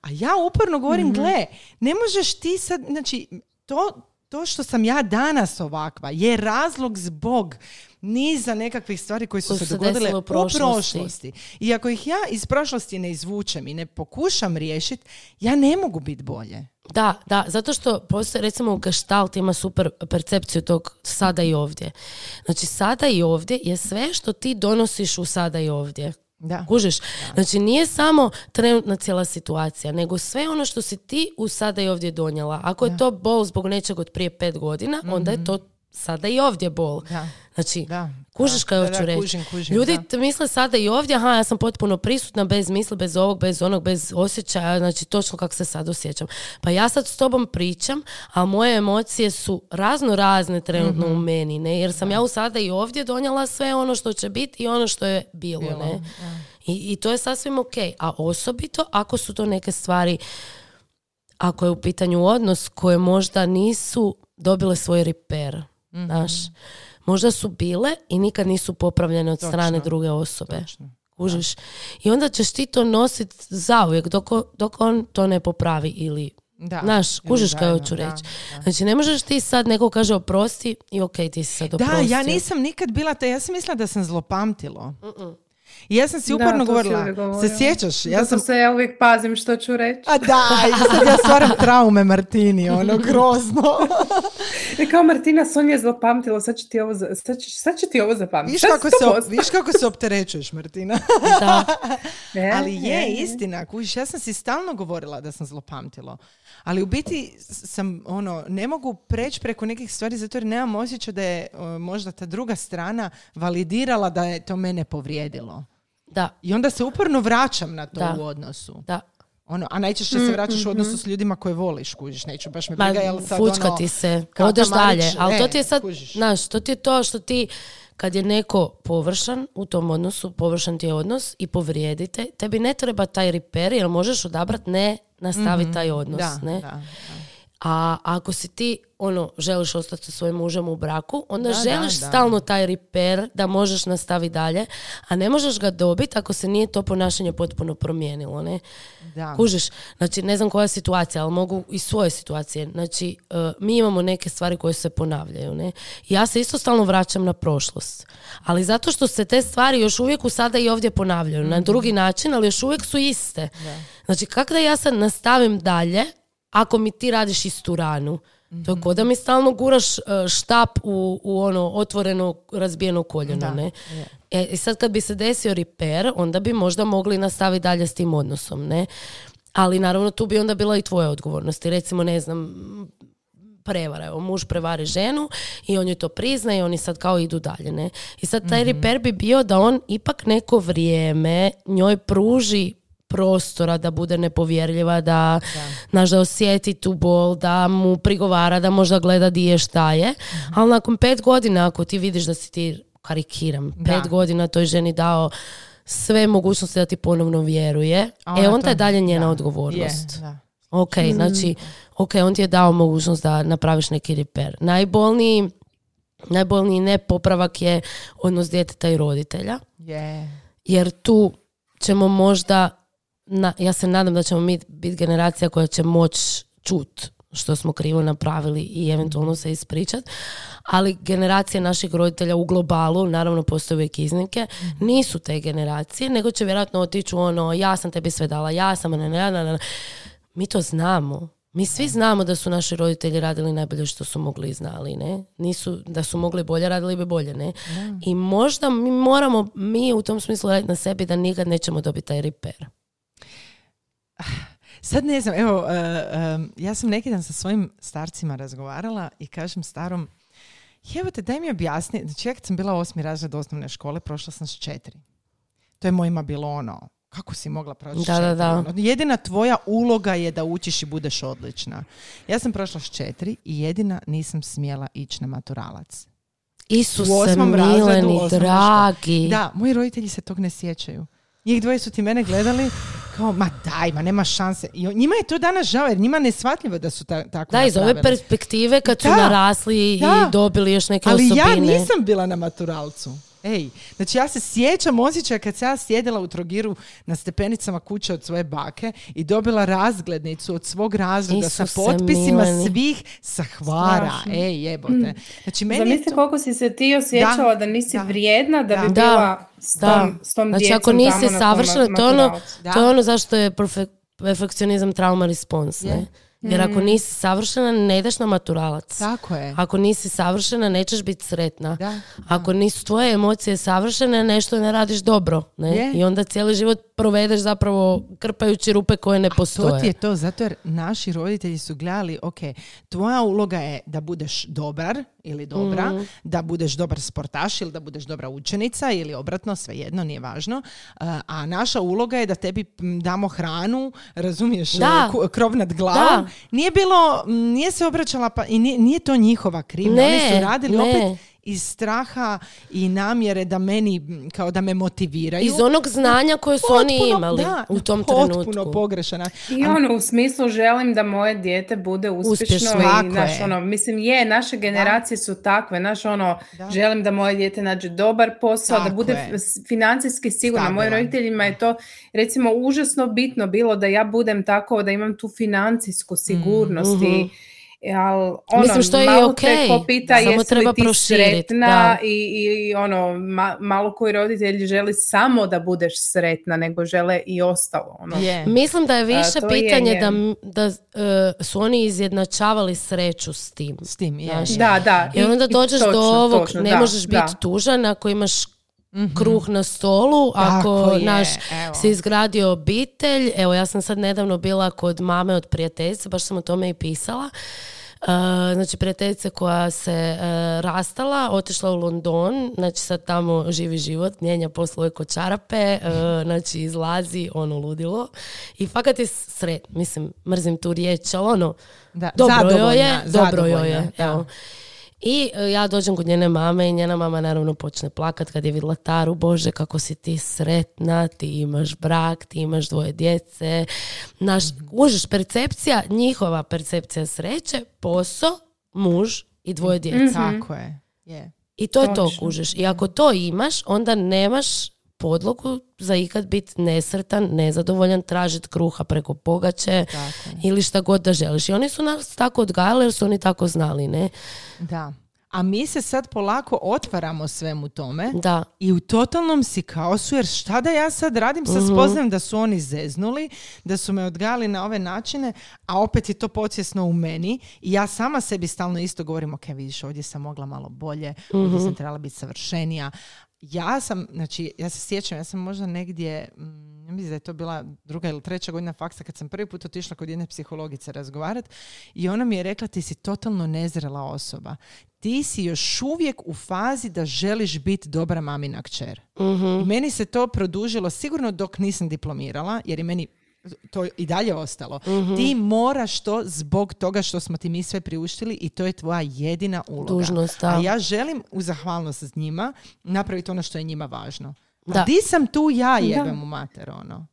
A ja uporno govorim, gle, ne možeš ti sad, znači, to, to što sam ja danas ovakva je razlog zbog niza nekakvih stvari koje su se su se dogodile u u prošlosti. prošlosti. I ako ih ja iz prošlosti ne izvučem i ne pokušam riješiti, ja ne mogu biti bolje. Da, da, zato što postoje, recimo u Gestalt ima super percepciju tog sada i ovdje. Znači sada i ovdje je sve što ti donosiš u sada i ovdje. Da. Kužiš? Znači nije samo trenutna cijela situacija, nego sve ono što si ti u sada i ovdje donijela. Ako je to bol zbog nečeg od prije pet godina, onda je to sada i ovdje bol. Da. Znači, Da. kužiš da, hoću da, reći. kužim, kužim, Ljudi misle sada i ovdje, aha, ja sam potpuno prisutna, bez misli, bez ovog, bez onog, bez osjećaja, znači točno kako se sad osjećam. Pa ja sad s tobom pričam, a moje emocije su razno razne trenutno Mhm. u meni, ne? Jer sam ja u sada i ovdje donijela sve ono što će biti i ono što je bilo, Bilo, ne? I, I to je sasvim ok. A osobito ako su to neke stvari, ako je u pitanju odnos koje možda nisu dobile svoj reper, Mhm. znaš. Možda su bile i nikad nisu popravljene od strane Točno. druge osobe. Točno. Kužiš? I onda ćeš ti to nositi zauvijek dok, dok on to ne popravi ili Da. Znaš, kužiš hoću da, reći. da. Znači, ne možeš ti sad neko kaže oprosti i ok, ti si sad Da, oprostio. ja nisam nikad bila ta, ja sam mislila da sam zlopamtilo. Mm-mm. I ja sam si uporno govorila, se sjećaš? Ja Zato sam, se ja uvijek pazim što ću reći. a da, sad ja stvaram traume Martini, ono, (laughs) grozno. I kao Martina, Sonja je zlopamtila, sad će ti ovo, za- sad će, sad će ti ovo zapamtiti. Viš kako, se, op- viš kako se opterećuješ, Martina. Da. E, Ali je, e, e. istina, kužiš, ja sam si stalno govorila da sam zlopamtilo. Ali u biti sam, ono, ne mogu preći preko nekih stvari zato jer nemam osjećaj da je možda ta druga strana validirala da je to mene povrijedilo. Da, I onda se uporno vraćam na to Da. u odnosu. da. Ono, a najčešće se vraćaš u odnosu s ljudima koje voliš, kužiš, neću baš me briga, jel sad fučka ono, ti se, odeš dalje. Ali to e, ti je sad, kužiš. znaš, to ti je to što ti, kad je neko površan u tom odnosu, površan ti je odnos i povrijedite, tebi ne treba taj repair, jer možeš odabrat ne nastaviti taj odnos. Mhm. Da, ne? da, da. A ako si ti ono želiš ostati sa svojim mužem u braku, onda Da, da, želiš da. stalno taj repair da možeš nastaviti dalje, a ne možeš ga dobiti ako se nije to ponašanje potpuno promijenilo, ne? Da. Kužiš, znači ne znam koja je situacija, ali mogu iz svoje situacije. Znači, e, mi imamo neke stvari koje se ponavljaju, ne? Ja se isto stalno vraćam na prošlost. Ali zato što se te stvari još uvijek u sada i ovdje ponavljaju. Na drugi način, ali još uvijek su iste. Znači, kako da ja sad nastavim dalje, ako mi ti radiš istu ranu. To je ko da mi stalno guraš e, štap u, u ono otvoreno razbijeno koljeno, ne? E, i sad kad bi se desio repair, onda bi možda mogli nastaviti dalje s tim odnosom, ne? Ali naravno tu bi onda bila i tvoja odgovornost. I recimo, ne znam, prevara. Evo, muž prevari ženu i on joj to prizna i oni sad kao idu dalje. Ne? I sad taj repair bi bio da on ipak neko vrijeme njoj pruži prostora da bude nepovjerljiva, da, znaš, da osjeti tu bol, da mu prigovara, da možda gleda di je šta je. Ali nakon pet godina, ako ti vidiš da si ti, karikiram, pet Da. godina toj ženi dao sve mogućnosti da ti ponovno vjeruje, A e onda to- je dalje njena da. odgovornost. Je, da. Ok, znači, ok, on ti je dao mogućnost da napraviš neki repair. Najbolniji, najbolniji nepopravak je odnos djeteta i roditelja, Je. jer tu ćemo možda, na, ja se nadam da ćemo mi biti generacija koja će moći čut što smo krivo napravili i eventualno se ispričat, ali generacije naših roditelja u globalu, naravno postoje uvijek iznimke, nisu te generacije, nego će vjerojatno otići u ono, ja sam tebi sve dala, ja sam, ne, ne, ne, ne. Mi to znamo. Mi svi znamo da su naši roditelji radili najbolje što su mogli i znali, ne? Nisu, da su mogli bolje, radili bi bolje, ne? I možda mi moramo, mi u tom smislu raditi na sebi da nikad nećemo dobiti taj repair. (sighs) Sad ne znam, evo, uh, um, ja sam neki dan sa svojim starcima razgovarala i kažem starom, evo te, daj mi objasni, znači ja kad sam bila osmi razred osnovne škole, prošla sam s četiri. To je mojima bilo ono, kako si mogla proći Da, da, četiri? da. Ono, jedina tvoja uloga je da učiš i budeš odlična. Ja sam prošla s četiri i jedina nisam smjela ići na maturalac. Isuse, U osmom razredu mileni, škole. dragi. Da, moji roditelji se tog ne sjećaju. Njih dvoje su ti mene gledali kao, ma daj, ma nema šanse. I njima je to danas žao, jer njima je neshvatljivo da su ta, tako Da, iz ove perspektive kad su Da, narasli da. i dobili još neke Ali osobine. ja nisam bila na maturalcu. Ej, znači ja se sjećam osjećaja kad sam ja sjedila u Trogiru na stepenicama kuće od svoje bake i dobila razglednicu od svog razreda sa potpisima mileni. svih sa hvara. Strašno. Ej, jebote. Znači meni je Zamisli to... koliko si se ti osjećala da, Da, nisi da. vrijedna da, bi Da. bila s Da. tom, s tom Znači djecom ako nisi tamo na tom savršena, to je ono, to je ono zašto je perfe- perfekcionizam trauma response, ne? Jer Mm. ako nisi savršena, ne ideš na maturalac. Tako je. Ako nisi savršena, nećeš biti sretna. Da, Ako nisu tvoje emocije savršene, nešto ne radiš dobro. Ne? Je. I onda cijeli život provedeš zapravo krpajući rupe koje ne To postoje. ti je to, zato jer naši roditelji su gledali, ok, tvoja uloga je da budeš dobar ili dobra, Mhm. da budeš dobar sportaš ili da budeš dobra učenica ili obratno, svejedno, nije važno. A, a naša uloga je da tebi damo hranu, razumiješ, Da. ku- krov nad glavom. Nije bilo, nije se obraćala, pa i nije, nije to njihova krivnja. Oni su radili ne. opet iz straha i namjere da meni, kao da me motiviraju. Iz onog znanja koje su oni Potpuno, imali da, u tom Potpuno trenutku. pogrešan. I ono, u smislu želim da moje dijete bude uspješno Uspješno. I, naš, je. ono, mislim, je, naše generacije su takve, naš, ono, Da. želim da moje dijete nađe dobar posao, da bude je. financijski sigurno. Mojim roditeljima je to, recimo, užasno bitno bilo da ja budem tako, da imam tu financijsku sigurnost i Al, ono, Mislim, što je i te ko pita Samo jesi treba li ti proširit, sretna da. i, i ono, ma- malo koji roditelji želi samo da budeš sretna, nego žele i ostalo. Ono. Je. Mislim da je više je pitanje njen. da, m- da e, su oni izjednačavali sreću s tim. S tim, je. Znaš, je. Da, da. I onda dođeš točno, do ovog, točno, ne da, možeš biti da. tužan ako imaš kruh na stolu, ako Tako je, naš evo. si izgradio obitelj. Evo, ja sam sad nedavno bila kod mame od prijateljice, baš sam o tome i pisala. Uh, znači prijateljica koja se uh, rastala, otišla u London, znači sad tamo živi život, mijenja poslove kod čarape, uh, znači izlazi ono ludilo i fakat je sret, mislim, mrzim tu riječ, ali ono, Da, dobro joj je, dobro joj je, da. evo. I e, ja dođem kod njene mame i njena mama naravno počne plakat kad je vidjela Taru, bože kako si ti sretna, ti imaš brak, ti imaš dvoje djece. Naš, užeš percepcija, njihova percepcija sreće, posao, muž i dvoje djece. Tako je. Je. I to je to, kužeš. I ako to imaš, onda nemaš podlogu za ikad biti nesretan, nezadovoljan, tražiti kruha preko pogače Tako ili šta god da želiš. I oni su nas tako odgajali jer su oni tako znali, ne? Da. a mi se sad polako otvaramo svemu tome Da. i u totalnom si kaosu, jer šta da ja sad radim, sad spoznajem da su oni zeznuli, da su me odgajali na ove načine, a opet je to podsvjesno u meni i ja sama sebi stalno isto govorim, ok, vidiš, ovdje sam mogla malo bolje, ovdje sam trebala biti savršenija. Ja sam, znači, ja se sjećam, ja sam možda negdje, mm, ja mislim da je to bila druga ili treća godina faksa kad sam prvi put otišla kod jedne psihologice razgovarati i ona mi je rekla ti si totalno nezrela osoba. Ti si još uvijek u fazi da želiš biti dobra mamina kćer. I meni se to produžilo sigurno dok nisam diplomirala, jer je meni to i dalje ostalo. Ti moraš to zbog toga što smo ti mi sve priuštili i to je tvoja jedina uloga. Dužnost, da. A ja želim u zahvalnost s njima napraviti ono što je njima važno. Da. Da. Di sam tu ja jebem u mater, ono?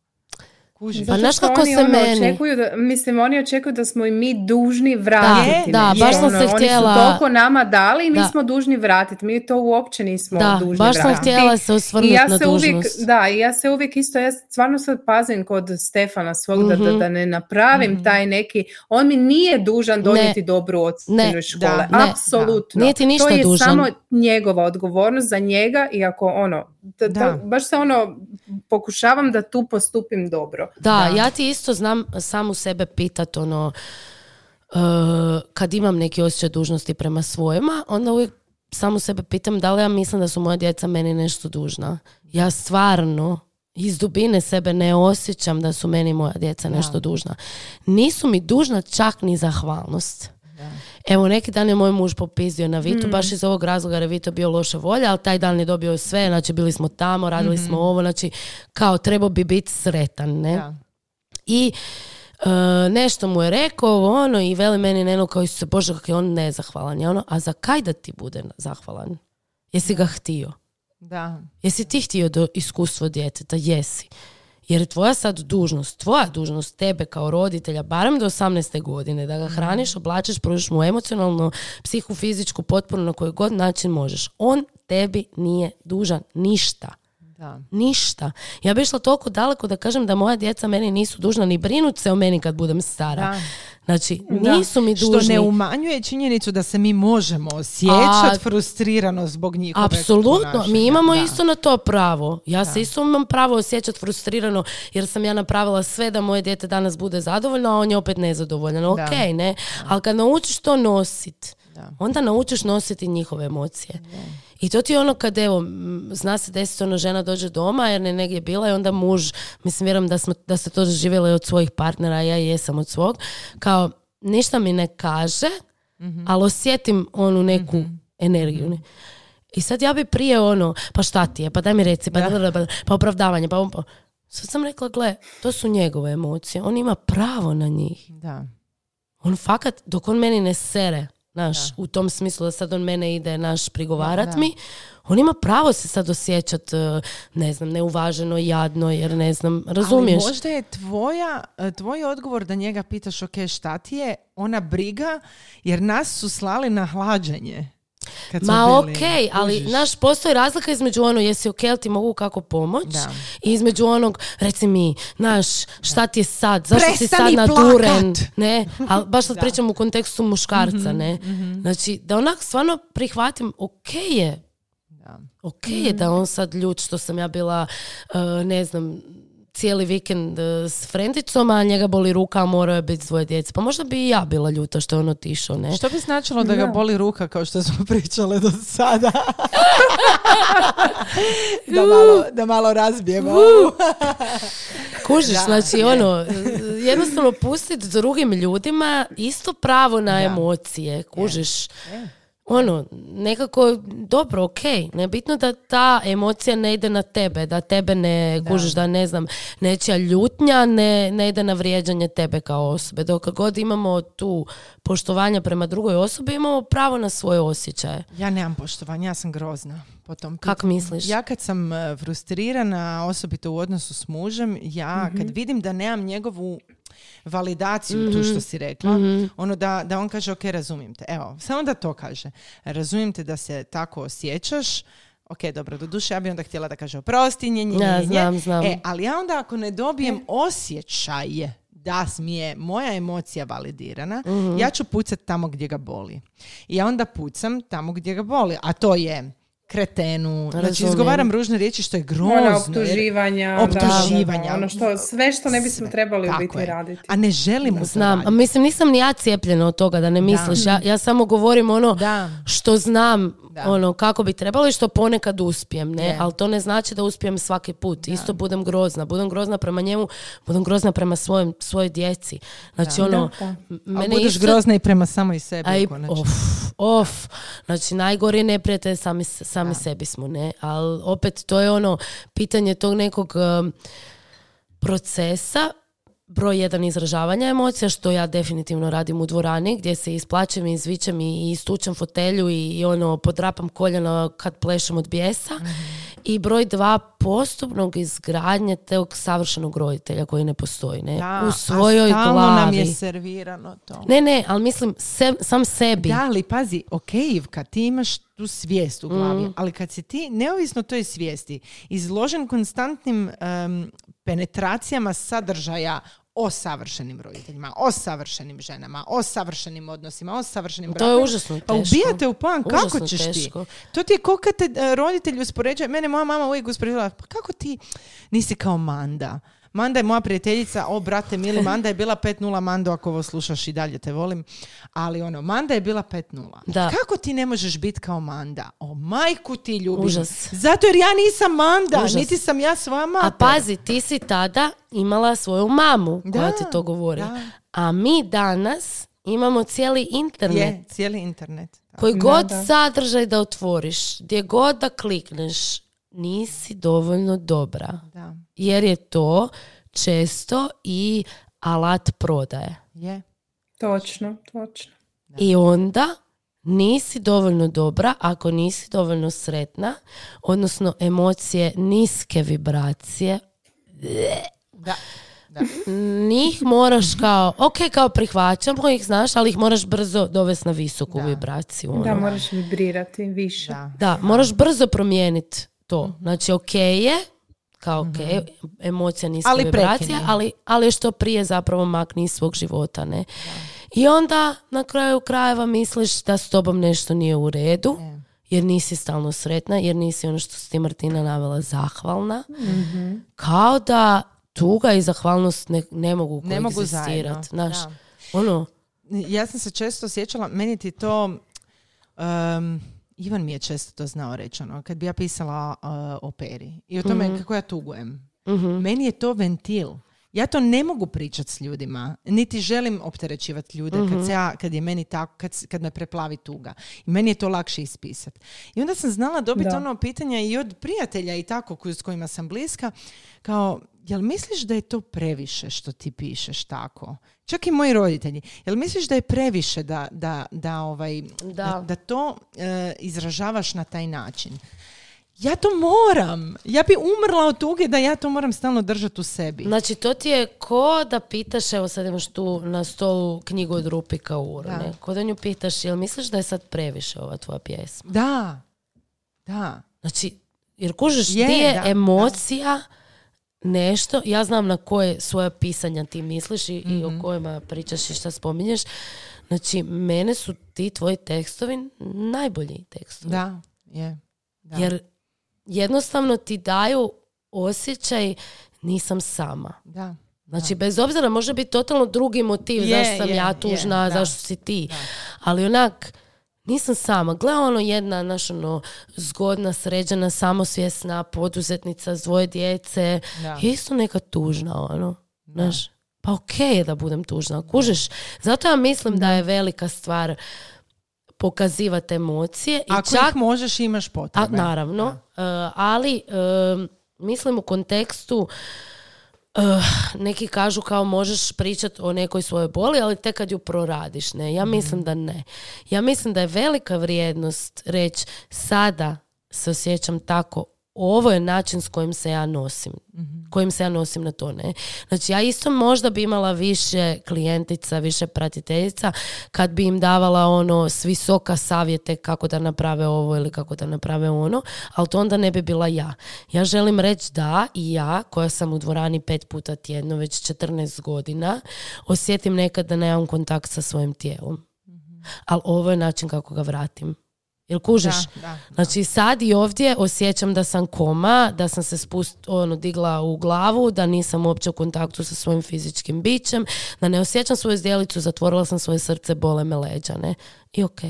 Kužiš? Pa znaš kako oni, se ono, meni- Očekuju da, mislim, oni očekuju da smo i mi dužni vratiti. da, nešto. baš sam se Oni htjela- su toliko nama dali i mi Da. smo dužni vratiti. Mi to uopće nismo Da, dužni baš sam vratiti. htjela se osvrnuti ja na se uvijek, dužnost. da, i ja se uvijek isto, ja stvarno sad pazim kod Stefana svog da, da, Mhm. da ne napravim taj neki, on mi nije dužan donijeti dobru ocjenu Ne, škole. da, ne, Apsolutno. da. Nije ti ništa to je dužan. samo njegova odgovornost za njega i ako ono, da, da- Da. baš se ono, pokušavam da tu postupim dobro. Da, Da. ja ti isto znam samu sebe pitat ono uh, kad imam neki osjećaj dužnosti prema svojima, onda uvijek samu sebe pitam da li ja mislim da su moja djeca meni nešto dužna. Ja stvarno iz dubine sebe ne osjećam da su meni moja djeca nešto dužna. Nisu mi dužna čak ni zahvalnost. Evo, neki dan je moj muž popizdio na Vitu, baš iz ovog razloga jer je Vito bio loše volje, ali taj dan je dobio sve, znači bili smo tamo, radili smo ovo, znači kao trebao bi biti sretan, ne? Da. I e, nešto mu je rekao, ono, i veli meni Neno kao se Bože, kako je on nezahvalan. Ja ono, a za kaj da ti bude zahvalan? Jesi ga htio? Da. Jesi ti htio do iskustvo djeteta? Jesi. Jer je tvoja sad dužnost, tvoja dužnost tebe kao roditelja, barem do 18. godine, da ga hraniš, oblačiš, pružiš mu emocionalno, psihofizičku potporu na koji god način možeš. On tebi nije dužan ništa. Da. Ništa. Ja bi išla toliko daleko da kažem da moja djeca meni nisu dužna ni brinut se o meni kad budem stara. Da. Znači, Da. nisu mi dužni. Što ne umanjuje činjenicu da se mi možemo osjećati frustrirano zbog njihove Apsolutno, mi imamo Da. isto na to pravo. Ja se isto imam pravo osjećati frustrirano jer sam ja napravila sve da moje dijete danas bude zadovoljno, a on je opet nezadovoljan. Ok, ne? Ali kad naučiš to nosit, Da. onda naučiš nositi njihove emocije. I to ti je ono kad, evo, zna se desiti ono žena dođe doma jer je negdje bila i onda muž, mislim, vjerujem da, smo, da ste to doživjeli od svojih partnera, ja i jesam od svog, kao ništa mi ne kaže, ali osjetim onu neku energiju. ne. I sad ja bi prije ono, pa šta ti je, pa daj mi reci, pa, da, pa, pa opravdavanje, pa, pa. Sad sam rekla, gle, to su njegove emocije, on ima pravo na njih. Da. On fakat, dok on meni ne sere, naš, u tom smislu da sad on mene ide, naš, prigovarat Da, da. mi, on ima pravo se sad osjećat, eh, ne znam, neuvaženo, jadno, jer ne znam, razumiješ? Ali možda je tvoja, e, tvoj odgovor da njega pitaš ok, šta ti je, ona briga, jer nas su slali na hlađenje. Kad Ma bili, ok, ali kužiš? naš postoji razlika između ono jesi ok, ti mogu kako pomoć Da. i između onog reci mi, znaš, šta ti je sad, zašto si sad Prestani naduren, plakat! ne, ali (laughs) baš sad pričam u kontekstu muškarca, Mhm, ne, znači da onak stvarno prihvatim, ok je, Da. ok je da on sad ljut što sam ja bila, uh, ne znam, cijeli vikend uh, s frendicom, a njega boli ruka, a morao je biti svoje djece. Pa možda bi i ja bila ljuta što je on otišao, ne? Što bi značilo da ga boli ruka kao što smo (laughs) pričale do sada? (laughs) da, malo, da malo razbijemo. (laughs) Kužiš, Da, znači je. ono, jednostavno pustiti drugim ljudima isto pravo na emocije, kužiš. Ono, nekako, dobro, ok, nebitno da ta emocija ne ide na tebe, da tebe ne, kužiš, da ne znam, nečija ljutnja ne, ne ide na vrijeđanje tebe kao osobe. Dok god imamo tu poštovanje prema drugoj osobi, imamo pravo na svoje osjećaje. Ja nemam poštovanja, ja sam grozna po tom pitanju. misliš? Ja kad sam e, frustrirana, osobito u odnosu s mužem, ja Mhm. kad vidim da nemam njegovu validaciju, tu Mhm. što si rekla, ono da, da on kaže, ok, razumijem te. Evo, samo da to kaže. Razumijem te da se tako osjećaš, Ok, dobro, do duše ja bi onda htjela da kaže oprosti, nje, nje, Ja, nje, nje. znam, znam. E, ali ja onda ako ne dobijem osjećaj da smije moja emocija validirana, Mhm. ja ću pucat tamo gdje ga boli. I ja onda pucam tamo gdje ga boli. A to je kretenu, znači Razumijem. izgovaram ružne riječi što je grozno. Ona jer- optuživanja, Optuživanja. da, da, da, ono što, sve što ne bismo Sve. trebali u biti je. raditi. A ne želim u to Znam, a mislim nisam ni ja cijepljena od toga da ne misliš. Ja, ja samo govorim ono Da. što znam Da. ono kako bi trebalo i što ponekad uspijem, ne? Je. Ali to ne znači da uspijem svaki put. Isto budem grozna. Budem grozna prema njemu, budem grozna prema svojem, svojoj djeci. Znači ono, Da, da. mene budeš isto- grozna i prema samoj sebi. a konačnici. of, of. Znači, najgori neprijatelj sami, s- sami sebi smo, ne? Ali opet, to je ono pitanje tog nekog um, procesa, broj jedan izražavanja emocija, što ja definitivno radim u dvorani, gdje se isplačem i izvičem i, i istučem fotelju i, i ono, podrapam koljena kad plešem od bijesa. I broj dva, postupnog izgradnje tog savršenog roditelja koji ne postoji, ne? Da, u svojoj a stalno glavi. nam je servirano to. Ne, ne, ali mislim se- sam sebi. Da, ali pazi, ok, Ivka, ti imaš tu svijest u glavi, ali kad si ti, neovisno toj svijesti, izložen konstantnim em, penetracijama sadržaja o savršenim roditeljima, o savršenim ženama, o savršenim odnosima, o savršenim To je brakovima, užasno Pa teško. ubijate u plan, kako Užasno ćeš teško. ti? To ti je ko kad te e, roditelj uspoređuje, mene moja mama uvijek uspoređivala, pa kako ti nisi kao Manda? Manda je moja prijateljica, o brate mili, Manda je bila 5-0, Mando ako ovo slušaš i dalje te volim, ali ono, Manda je bila 5-0. Da. Kako ti ne možeš biti kao Manda? O majku ti ljubim. Užas. Zato jer ja nisam Manda, Užas. niti sam ja svoja mater. A pazi, ti si tada imala svoju mamu koja Da, ti to govori. da. A mi danas imamo cijeli internet. Je, cijeli internet. Koji god da. sadržaj da otvoriš, gdje god da klikneš, nisi dovoljno dobra. Da. Jer je to često i alat prodaje. Je. Točno, točno. I onda nisi dovoljno dobra ako nisi dovoljno sretna, odnosno emocije niske vibracije, Da. Da. njih moraš kao, ok, kao prihvaćamo ih, znaš, ali ih moraš brzo dovesti na visoku Da. vibraciju. ono. Da, moraš vibrirati više. Da. Da, moraš brzo promijeniti to. Znači, ok je, kao ok, emocija niska Ali vibracija, ali, ali što prije zapravo makni iz svog života, ne? I onda na kraju krajeva misliš da s tobom nešto nije u redu, Je. jer nisi stalno sretna, jer nisi ono što si ti Martina navela zahvalna. Kao da tuga i zahvalnost ne, ne mogu Ne mogu zajedno. Znaš, Da. ono, Ja sam se često osjećala, meni ti to, um, Ivan mi je često to znao reći, ono, kad bi ja pisala uh, o peri i o tome kako ja tugujem. Meni je to ventil. Ja to ne mogu pričati s ljudima, niti želim opterećivati ljude kad, se ja, kad je meni tako, kad, kad me preplavi tuga. I meni je to lakše ispisati. I onda sam znala dobiti ono pitanja i od prijatelja i tako s kojima sam bliska, kao, jel misliš da je to previše što ti pišeš tako? Čak i moji roditelji. Jel misliš da je previše da, da, da, ovaj, da. da to e, izražavaš na taj način? Ja to moram. Ja bi umrla od tuge da ja to moram stalno držati u sebi. Znači, to ti je ko da pitaš, evo sad imaš tu na stolu knjigu od Rupika Uro, Da. ne? Ko da nju pitaš, jel misliš da je sad previše ova tvoja pjesma? Da. Da. Znači, jer kužiš, Je, ti je da, emocija nešto, ja znam na koje svoja pisanja ti misliš i, i Mhm. o kojima pričaš i šta spominješ. Znači, mene su ti tvoji tekstovi najbolji tekstovi. Da. Je. Da. Jer jednostavno ti daju osjećaj nisam sama. Da. Znači, bez obzira, može biti totalno drugi motiv Je, zašto sam je, ja je, tužna, da. zašto si ti. Ali onak, nisam sama. Gle ono jedna, naš ono, zgodna, sređena, samosvjesna poduzetnica s dvoje djece. Da. Je isto neka tužna, ono. Znaš, pa okej je da budem tužna. Kužiš? Zato ja mislim da je velika stvar pokazivati emocije. I Ako čak ih možeš, imaš a, potrebe. naravno, uh, ali um, mislim u kontekstu uh, neki kažu kao možeš pričati o nekoj svojoj boli, ali tek kad ju proradiš, ne? Ja mislim da ne. Ja mislim da je velika vrijednost reći sada se osjećam tako ovo je način s kojim se ja nosim. Kojim se ja nosim na to, ne? Znači, ja isto možda bi imala više klijentica, više pratiteljica, kad bi im davala ono s visoka savjete kako da naprave ovo ili kako da naprave ono, ali to onda ne bi bila ja. Ja želim reći da i ja, koja sam u dvorani pet puta tjedno, već 14 godina, osjetim nekad da nemam kontakt sa svojim tijelom. Ali ovo je način kako ga vratim. Jel kužiš? Da, da, Znači sad i ovdje osjećam da sam koma, da sam se spust, ono, digla u glavu, da nisam uopće u kontaktu sa svojim fizičkim bićem, da ne osjećam svoju zdjelicu, zatvorila sam svoje srce, bole me leđa, ne? I ok.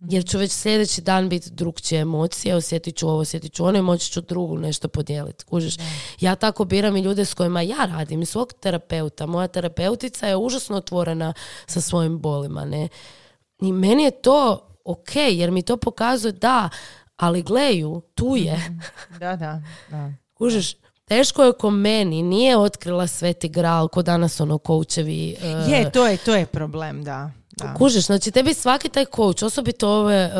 Jer ću već sljedeći dan biti drugčije emocije, osjetit ću ovo, osjetit ću ono i moći ću drugu nešto podijeliti. Kužiš? Ja tako biram i ljude s kojima ja radim, i svog terapeuta. Moja terapeutica je užasno otvorena sa svojim bolima, ne? I meni je to ok, jer mi to pokazuje da, ali gleju, tu je. Da, da, da. Kužiš, teško je ko meni, nije otkrila sveti gral, ko danas ono koučevi. e, Je, to je, to je problem, da. da. Kužiš, znači tebi svaki taj coach, osobito ove e, e,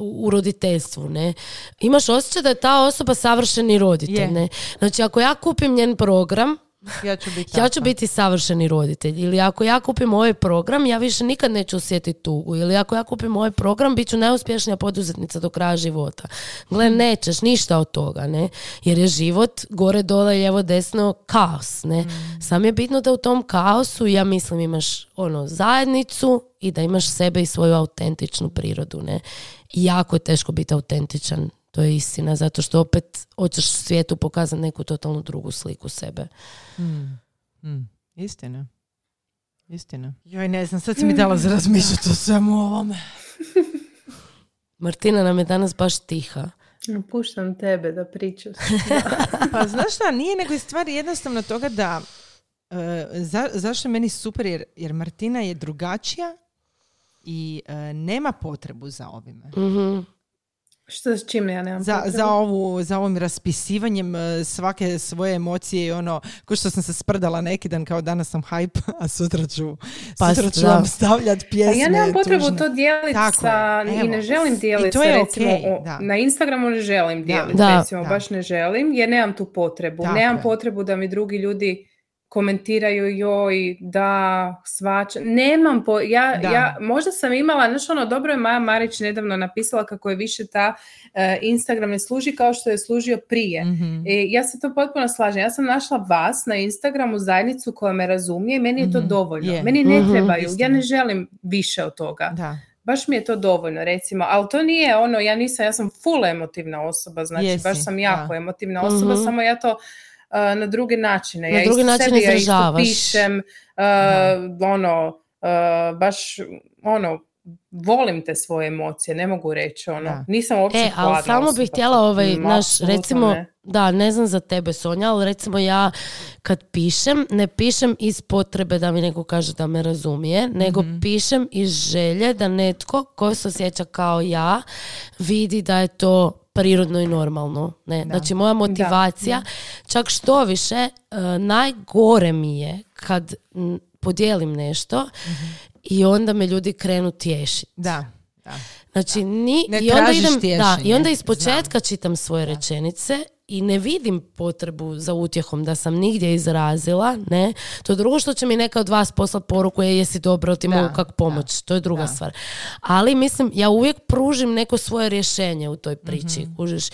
u roditeljstvu, ne, imaš osjećaj da je ta osoba savršeni roditelj, Je. ne. Znači ako ja kupim njen program, Ja ću biti ja ću biti savršeni roditelj. Ili ako ja kupim ovaj program, ja više nikad neću osjetiti tugu. Ili ako ja kupim ovaj program, bit ću najuspješnija poduzetnica do kraja života. Gle, nećeš ništa od toga, ne? Jer je život gore, dole, lijevo, desno, kaos, ne? Sam je bitno da u tom kaosu, ja mislim, imaš ono, zajednicu i da imaš sebe i svoju autentičnu prirodu, ne? I jako je teško biti autentičan. To je istina, zato što opet hoćeš svijetu pokazati neku totalno drugu sliku sebe. Mm, istina. Istina. Joj, ne znam, sad si mi dala za razmišljati o svemu ovome. (laughs) Martina nam je danas baš tiha. Puštam tebe da pričaš. (laughs) Pa znaš šta, nije nego je stvar jednostavno toga da e, za, zašto je meni super jer, jer Martina je drugačija i e, nema potrebu za ovime. Mhm. Što s čime ja nemam Za, za, ovu, za ovim raspisivanjem e, svake svoje emocije i ono, ko što sam se sprdala neki dan kao danas sam hype, (laughs) a sutra ću, Pa, sutra ću vam stavljati A pjesme ja nemam potrebu tužne. to dijeliti Tako sa, je, i evo. ne želim dijeliti to sa, recimo, okej, o- da. na Instagramu ne želim dijeliti, Da. recimo, Da. baš ne želim, jer nemam tu potrebu. Tako nemam je. potrebu da mi drugi ljudi komentiraju joj, da, svača. Nemam, po, ja, Da. ja, možda sam imala, znaš ono, dobro je Maja Marić nedavno napisala kako je više ta e, Instagram ne služi kao što je služio prije. Mhm. E, ja se to potpuno slažem. Ja sam našla vas na Instagramu zajednicu koja me razumije i meni je to Mhm. dovoljno. Je. Meni ne Mhm. trebaju. Ja Istina. ne želim više od toga. Da. Baš mi je to dovoljno, recimo. Ali to nije ono, ja nisam, ja sam full emotivna osoba, znači Jesi, baš sam jako da. emotivna osoba, Mhm. samo ja to uh, na druge načine. Na ja drugi način sebi, ja izražavaš. pišem, uh, ono, uh, baš, ono, volim te svoje emocije, ne mogu reći, ono, Da. nisam uopće E, ali samo osoba. bih htjela ovaj, Mm, naš, recimo, ne. da, ne znam za tebe Sonja, ali recimo ja kad pišem, ne pišem iz potrebe da mi neko kaže da me razumije, nego Mhm. pišem iz želje da netko ko se osjeća kao ja vidi da je to prirodno i normalno. Ne? Znači moja motivacija, čak što više, e, najgore mi je kad podijelim nešto i onda me ljudi krenu tješiti. Da. da. Znači, ni, Ne i onda idem, da, i tješenje, onda iz početka čitam svoje rečenice i ne vidim potrebu za utjehom da sam nigdje izrazila, ne. To je drugo što će mi neka od vas poslati poruku je jesi dobro, ti Da, mogu kak pomoć, to je druga da. stvar. Ali mislim, ja uvijek pružim neko svoje rješenje u toj priči, Mhm. kužiš.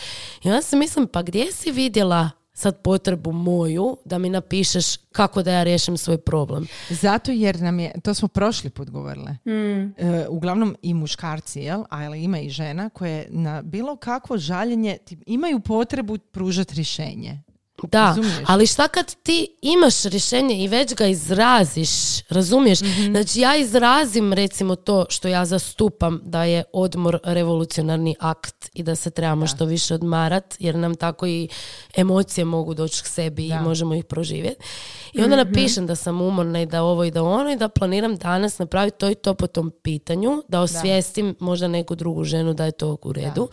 I onda se mislim, pa gdje si vidjela sad potrebu moju da mi napišeš kako da ja riješim svoj problem. Zato jer nam je, to smo prošli put govorile, Mm. e, uglavnom i muškarci, jel? ali ima i žena koje na bilo kakvo žaljenje imaju potrebu pružati rješenje. Da, Razumiješ? ali šta kad ti imaš rješenje i već ga izraziš, razumiješ? Mhm. Znači ja izrazim recimo to što ja zastupam da je odmor revolucionarni akt i da se trebamo što više odmarat jer nam tako i emocije mogu doći k sebi Da. i možemo ih proživjeti. I onda napišem da sam umorna i da ovo i da ono i da planiram danas napraviti to i to po tom pitanju, da osvijestim možda neku drugu ženu da je to u redu.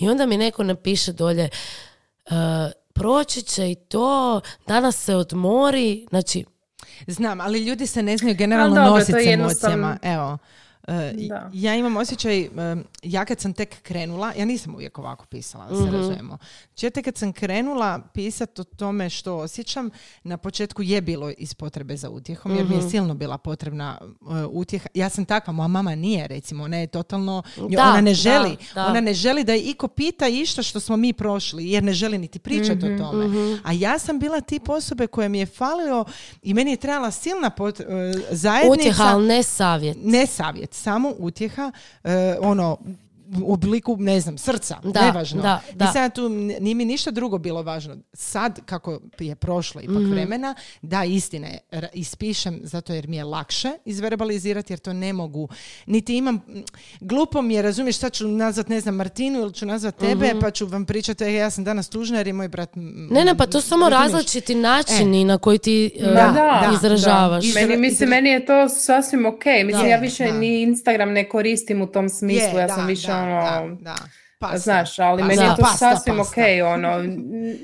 I onda mi neko napiše dolje "E, proći će i to, danas se odmori, znači, Znam, ali ljudi se ne znaju generalno nositi s emocijama. Evo, Da. ja imam osjećaj, e, ja kad sam tek krenula, ja nisam uvijek ovako pisala, da se Mhm. razumijemo. Znači, ja tek kad sam krenula pisati o tome što osjećam, na početku je bilo iz potrebe za utjehom, jer mi Mhm. je silno bila potrebna e, utjeha. Ja sam takva, moja mama nije, recimo, ona je totalno, Da, ona ne želi, da. ona ne želi da je iko pita išta što smo mi prošli, jer ne želi niti pričati Mhm, o tome. A ja sam bila tip osobe koje mi je falilo i meni je trebala silna pot, e, zajednica. Utjeha, ali ne savjet. Ne savjet, samo utjeha, e, ono, u obliku, ne znam, srca, Da, nevažno. da, da. I sad tu nije mi ništa drugo bilo važno. Sad, kako je prošlo ipak Mhm. vremena, da, istine, ispišem zato jer mi je lakše izverbalizirati, jer to ne mogu. Niti imam, glupo mi je, razumiješ, sad ću nazvat, ne znam, Martinu ili ću nazvat tebe, pa ću vam pričati, "E, ja sam danas tužna jer je moj brat... m, Ne, ne, pa to su samo različiti načini na koji ti e, da, izražavaš. da. Meni, mislim, izra- meni je to sasvim ok. Mislim, ja više da. ni Instagram ne koristim u tom smislu. Je, ja da, sam više da, ono... da, da. Pasta. Znaš, ali Pasta, meni je to pasta, sasvim pasta. ok, ono,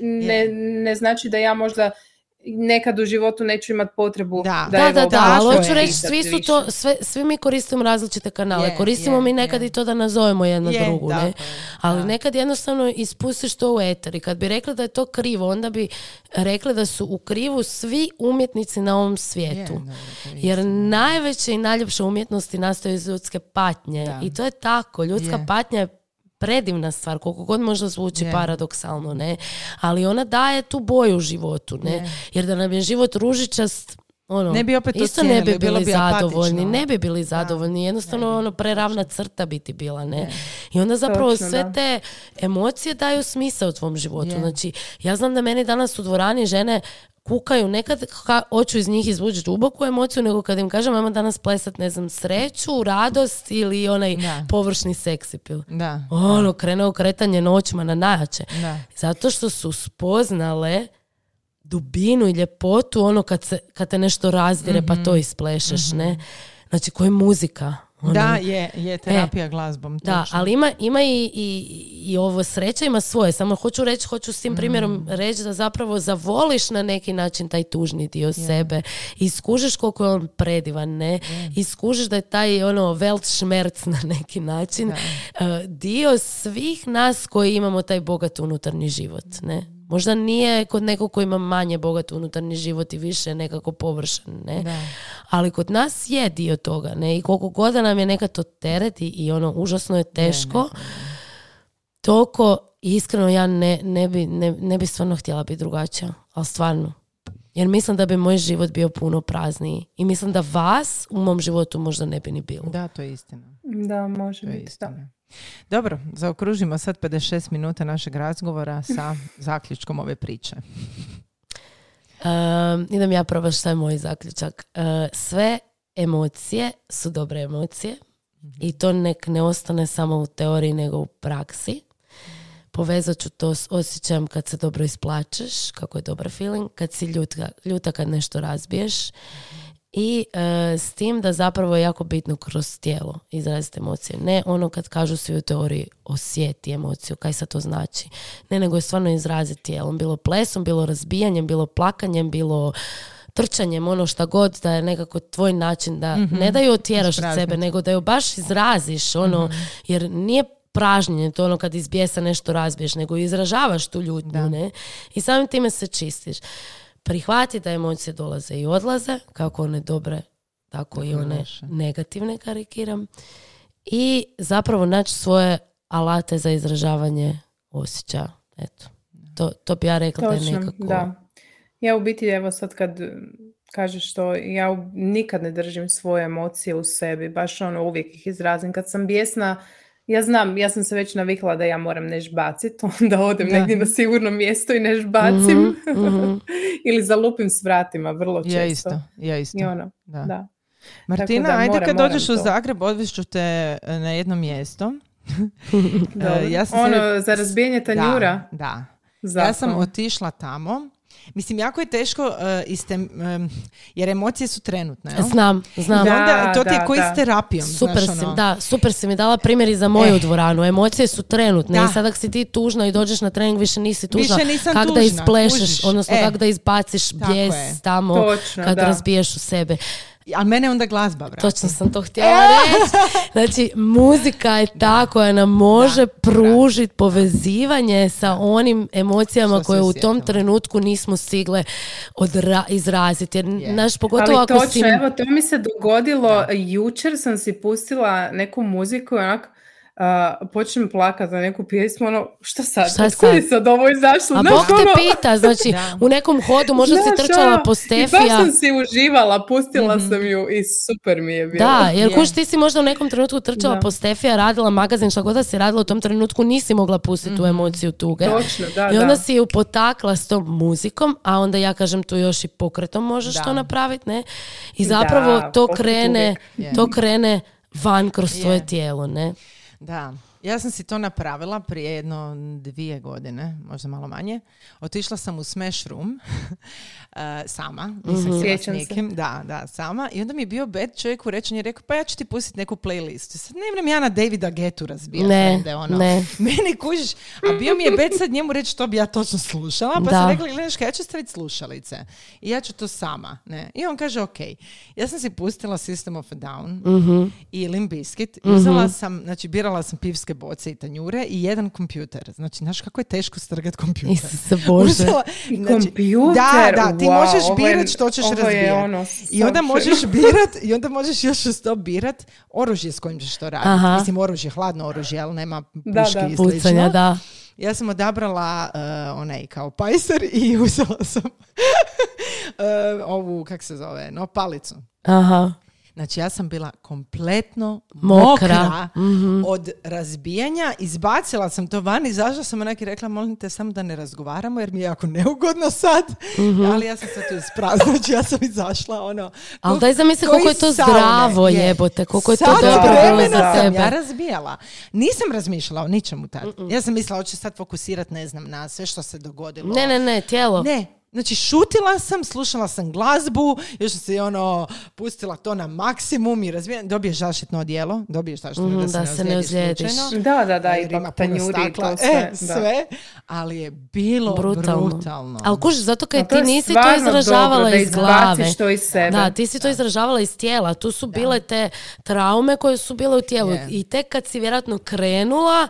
ne, ne znači da ja možda nekad u životu neću imati potrebu Da. da, Da, da, da, ali hoću reći, svi su to, sve, svi mi koristimo različite kanale. Je, koristimo je, mi nekad je. i to da nazovemo jedna Je, drugu, ne? Ali da. nekad jednostavno ispustiš to u eter i kad bi rekli da je to krivo, onda bi rekli da su u krivu svi umjetnici na ovom Je, svijetu. Jer najveće i najljepše umjetnosti nastaju iz ljudske patnje. Da. I to je tako. Ljudska Je. patnja je predivna stvar, koliko god možda zvuči Je. paradoksalno, ne? Ali ona daje tu boju u životu, ne? Je. Jer da nam je život ružičast, ono, Ne bi opet to isto ne bi bili bi zadovoljni, ne bi bili zadovoljni, jednostavno ono preravna crta biti bila, ne? Ne. I onda zapravo Točno, sve da. te emocije daju smisao u tvom životu. Je. Znači, ja znam da meni danas u dvorani žene kukaju, nekad ka, hoću iz njih izvući duboku emociju, nego kad im kažem ajmo danas plesat, ne znam, sreću, radost ili onaj Da. površni seksipil. Da. Ono, krene okretanje noćima na najjače. Zato što su spoznale dubinu i ljepotu ono kad, se, kad te nešto razdire pa to isplešeš, ne? Znači, koja je muzika. Ono, Da, je, je terapija glazbom. da, točno. ali ima, ima i, i, i ovo sreća ima svoje. Samo hoću reći, hoću s tim primjerom Mm. reći da zapravo zavoliš na neki način taj tužni dio sebe. I skužiš koliko je on predivan, ne? I skužiš da je taj ono Weltschmerz na neki način uh, dio svih nas koji imamo taj bogat unutarnji život, ne? Možda nije kod nekog koji ima manje bogat unutarnji život i više nekako površan, ne? Da. Ali kod nas je dio toga, ne? I koliko god nam je nekad to teret i, ono, užasno je teško, toliko iskreno ja ne, ne, bi, ne, ne bi stvarno htjela biti drugačija, ali stvarno. Jer mislim da bi moj život bio puno prazniji. I mislim da vas u mom životu možda ne bi ni bilo. Da, to je istina. Da, može To je biti, da. Dobro, zaokružimo sad 56 minuta našeg razgovora sa (laughs) zaključkom ove priče. Um, idem ja probaš šta je moj zaključak. Uh, sve emocije su dobre emocije i to nek ne ostane samo u teoriji nego u praksi. Povezat ću to s osjećajem kad se dobro isplačeš, kako je dobar feeling, kad si ljuta, ljuta kad nešto razbiješ i e, s tim da zapravo je jako bitno kroz tijelo izraziti emocije. Ne ono kad kažu svi u teoriji osjeti emociju, kaj sad to znači. Ne, nego je stvarno izraziti tijelom. Bilo plesom, bilo razbijanjem, bilo plakanjem, bilo trčanjem, ono šta god da je nekako tvoj način da ne da ju otjeraš od sebe, nego da ju baš izraziš, ono, jer nije pražnjenje, to ono kad iz bijesa nešto razbiješ, nego izražavaš tu ljutnju, ne? I samim time se čistiš. Prihvati da emocije dolaze i odlaze, kako one dobre, tako i one negativne karikiram. I zapravo naći svoje alate za izražavanje osjećaja. Eto. To, to bi ja rekla da je Točno, nekako... da. Ja u biti, evo sad kad kažeš to, ja nikad ne držim svoje emocije u sebi, baš ono uvijek ih izrazim. Kad sam bijesna, ja znam, ja sam se već navikla da ja moram neš bacit, (laughs) onda odem Da. negdje na sigurno mjesto i neš bacim. Mhm, mhm. (laughs) Ili zalupim s vratima, vrlo često. Ja isto, ja isto. I ono, Da. da. Martina, da ajde moram- kad moram dođeš u. Zagreb, odvešću te e, na jedno mjesto. (laughs) E, ja sam ono, se- za razbijanje tanjura. Da, da. Zakon. Ja sam otišla tamo. Mislim, jako je teško e, iste, em, jer emocije su trenutne. jel? Znam, znam. I Da, onda to ti je da, koji da. s terapijom. Super znaš, si, ono. da, super si mi dala primjer i za moju Eh. dvoranu. Emocije su trenutne Da. i sad ako si ti tužna i dođeš na trening više nisi tužna. Više nisam kak da tužna, isplešeš, kužiš. odnosno E. kak da izbaciš bijes je. tamo Točno, kad da. razbiješ u sebe. Ali mene onda glazba vrati. Točno sam to htjela (laughs) reći. Znači, muzika je ta koja nam može pružiti povezivanje sa onim emocijama koje u tom trenutku nismo stigle odra- izraziti. Jer, naš, pogotovo Ali ako točno, si... evo, to mi se dogodilo, jučer sam si pustila neku muziku i onak, uh, počnem plakati na neku pjesmu, ono, što sad? Šta Otkud je sad? sad ovo izašlo? A Znaš, Bog te ono, pita, znači (laughs) u nekom hodu možda si znaš, trčala ono, po I baš Stefija. sam si uživala, pustila sam ju i super mi je bilo. Da, jer Je. kuš ti si možda u nekom trenutku trčala Da. po Stefija, radila magazin, šta god da si radila u tom trenutku, nisi mogla pustiti tu emociju tuge. Točno, da, I onda da. si ju potakla s tom muzikom, a onda ja kažem tu još i pokretom možeš Da. to napraviti, ne? I zapravo Da, to krene, to krene van kroz Je. tvoje tijelo, ne? Da. Ja sam si to napravila prije jedno dvije godine, možda malo manje. Otišla sam u Smash Room (laughs) eh, sama, nisam htjela s Sjećam se. Da, da, sama. I onda mi je bio bed čovjek u rečenju i rekao, pa ja ću ti pustiti neku playlist. Sad ne vrem ja na Davida Getu razbijati. Ne, frende, ono. ne. (laughs) Meni kužiš, a bio mi je bed sad njemu reći što bi ja točno slušala, pa Da. sam rekla, gledaš, ja ću staviti slušalice i ja ću to sama. Ne? I on kaže, ok. Ja sam si pustila System of a Down Mhm. i Limp Bizkit. Uzela sam, znači birala sam pivske boce i tanjure i jedan kompjuter. Znači, znaš kako je teško strgat kompjuter. Isuse Bože. Uzela- I znači, kompjuter, Da, da, ti wow, možeš birat što ćeš razbijati. ono I onda možeš (laughs) birat, i onda možeš još uz to birat oružje s kojim ćeš to raditi. Aha. Mislim, oružje, hladno oružje, ali nema puški Da, da. i slično. Pucanja, da. Ja sam odabrala uh, onaj kao pajser i uzela sam uh, (laughs) ovu, kak se zove, no palicu. Aha. Znači ja sam bila kompletno Mokra. mokra, od razbijanja, izbacila sam to van, izašla sam onak i rekla molim te samo da ne razgovaramo jer mi je jako neugodno sad, ali ja sam sad tu isprazna, (laughs) znači ja sam izašla ono... Ali ko- daj zamisli ko koliko je to saune. zdravo, jebote, koliko je to dobro bilo za sam tebe. ja razbijala. Nisam razmišljala o ničemu tad. Ja sam mislila, hoću sad fokusirat, ne znam, na sve što se dogodilo. Ne, ne, ne, tijelo. Ne, znači šutila sam, slušala sam glazbu, još sam se ono pustila to na maksimum i razvijen, dobiješ zaštitno odijelo, dobiješ zaštitno Mhm, da, da se ne ozlijediš. Da, da, da, jer i ima puno stakla, sve. E, da. sve, ali je bilo brutalno. brutalno. Ali kuži, zato kad ti nisi to izražavala dobro iz glave. to iz sebe. Da, ti si to izražavala iz tijela. Tu su bile te traume koje su bile u tijelu. Je. I tek kad si vjerojatno krenula,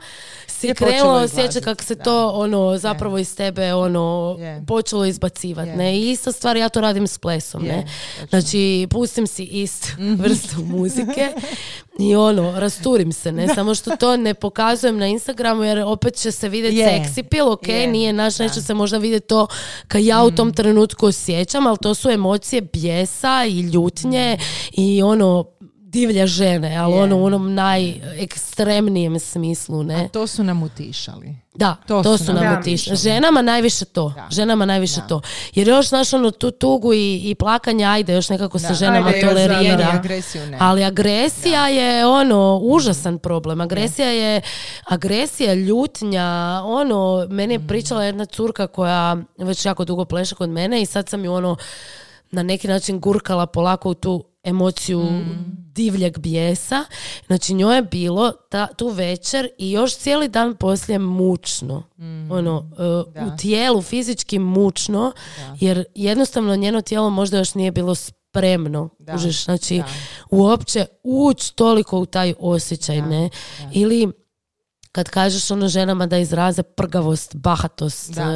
si Je krenula kako se da. to ono zapravo iz tebe ono Je. počelo izbacivati. Je. Ne? I ista stvar, ja to radim s plesom. Je, Ne? Znači, pustim si istu vrstu muzike i ono, rasturim se, ne? Samo što to ne pokazujem na Instagramu jer opet će se vidjeti Je. seksi pil, ok, Je, nije naš, da. neće se možda vidjeti to kad ja u tom trenutku osjećam, ali to su emocije bijesa i ljutnje i ono divlje žene, ali Je. ono u onom najekstremnijem smislu, ne? To su nam utišali. Da, To to, su su nam nam utišali. Ženama najviše to. Da. Ženama najviše Da. to. Jer još, znaš, ono, tu tugu i, i plakanje, ajde, još nekako se Da. ženama Ajde, tolerira. da. agresiju ne. Ali agresija je ono užasan problem. Agresija je agresija, ljutnja, ono meni je pričala jedna curka koja već jako dugo pleše kod mene i sad sam ju ono na neki način gurkala polako u tu emociju divljeg bijesa. Znači njoj je bilo ta, tu večer i još cijeli dan poslije mučno. Ono, uh, Da. u tijelu fizički mučno jer jednostavno njeno tijelo možda još nije bilo spremno. Da. Znači Da. uopće ući toliko u taj osjećaj, ne? Ili kad kažeš ono ženama da izraze prgavost, bahatost, Da. uh,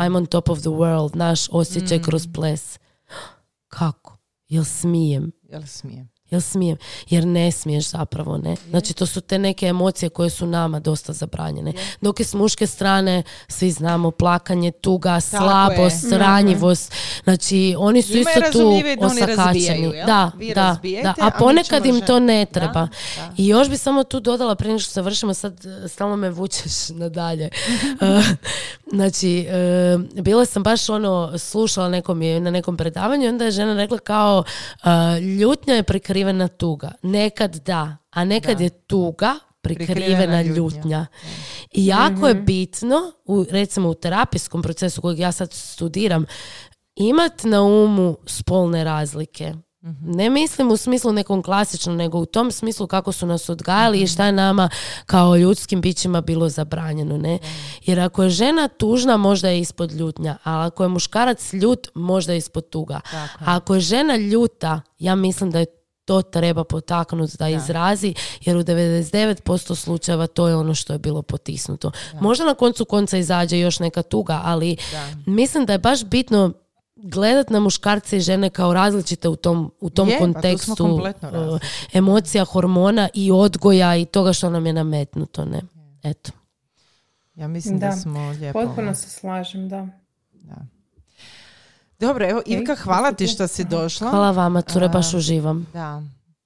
I'm on top of the world, naš osjećaj kroz ples. (gasps) Kako? Jel smijem? Jel smijem? Jel smijem? Jer ne smiješ zapravo, ne? Znači, to su te neke emocije koje su nama dosta zabranjene. Dok je s muške strane, svi znamo, plakanje, tuga, slabost, ranjivost. Znači, oni su isto tu razumljivije da? Da, da, a ponekad im to ne treba. I još bi samo tu dodala, prije što završimo, sad e, stalno me vučeš (laughs) nadalje. (laughs) E, znači, e, bila sam baš ono, slušala nekom je, na nekom predavanju onda je žena rekla kao ljutnja je prikrivena tuga. Nekad da, a nekad Da. je tuga prikrivena, Prikrivena ljutnja. ljutnja. I jako je bitno, u, recimo u terapijskom procesu kojeg ja sad studiram, imat na umu spolne razlike. Ne mislim u smislu nekom klasičnom, nego u tom smislu kako su nas odgajali i šta je nama kao ljudskim bićima bilo zabranjeno. Ne? Jer ako je žena tužna, možda je ispod ljutnja, a ako je muškarac ljut, možda je ispod tuga. A ako je žena ljuta, ja mislim da je to treba potaknuti da, izrazi, jer u 99% slučajeva to je ono što je bilo potisnuto. Možda na koncu konca izađe još neka tuga, ali mislim da je baš bitno gledat na muškarce i žene kao različite u tom, u tom Je, pa kontekstu kompletno uh, emocija, hormona i odgoja i toga što nam je nametnuto. Ne? Eto. Ja mislim da, Da, smo lijepo... Potpuno se slažem, da. Da. Dobro, evo Ivka, hvala ti što si došla. Hvala vama, cure, baš uživam. Da.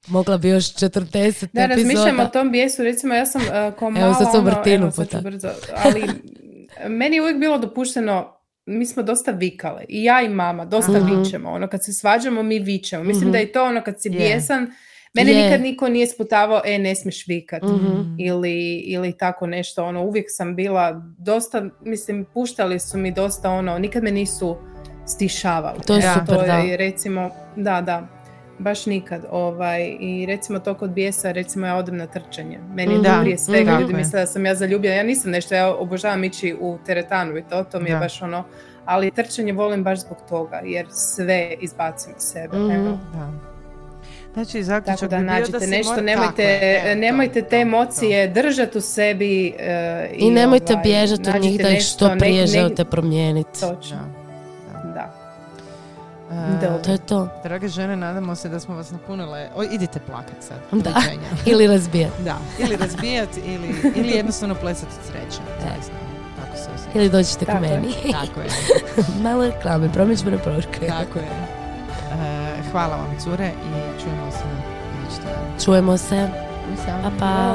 Mogla bi još 40 Da, razmišljam o epizoda. tom bijesu, recimo ja sam uh, ko Evo, sad sam ono, vrtinu evo, sad ću puta. brzo, ali (laughs) meni je uvijek bilo dopušteno, mi smo dosta vikale, i ja i mama, dosta Mhm. vičemo, ono kad se svađamo mi vičemo, mislim Mhm. da je to ono kad si Je. bijesan, mene Je. nikad niko nije sputavao, e ne smiješ vikat, Mhm. ili, ili tako nešto, ono uvijek sam bila dosta, mislim puštali su mi dosta ono, nikad me nisu stišavali. To je super, to da. je, recimo, da, da, baš nikad. Ovaj, I recimo to kod bijesa, recimo ja odem na trčanje. Meni je Mhm, to prije svega, mhm. ljudi je. misle da sam ja zaljubljena. Ja nisam nešto, ja obožavam ići u teretanu i to, to mi je Da. baš ono, ali trčanje volim baš zbog toga, jer sve izbacim iz sebe. Mhm. Evo. Da. Znači, zaključak Tako da nađete se nešto, mora- nemojte, Tako je, to, nemojte to, te emocije držati u sebi. e, I nemojte ovaj, bježati od njih da ih što prije želite promijeniti. Točno, Da. da. E, Dobro. To je to. Drage žene, nadamo se da smo vas napunile. O, idite plakat sad. Da. (laughs) Ili razbijati. da. Ili razbijat, ili, ili jednostavno plesati od sreće. Zaista. Tako se osjeća. Ili dođite Tako k je. meni. Tako je. (laughs) (laughs) Malo reklame, promičbene poruke. Tako je. E, hvala vam, cure, i čujemo se. Čujemo se. Pa pa.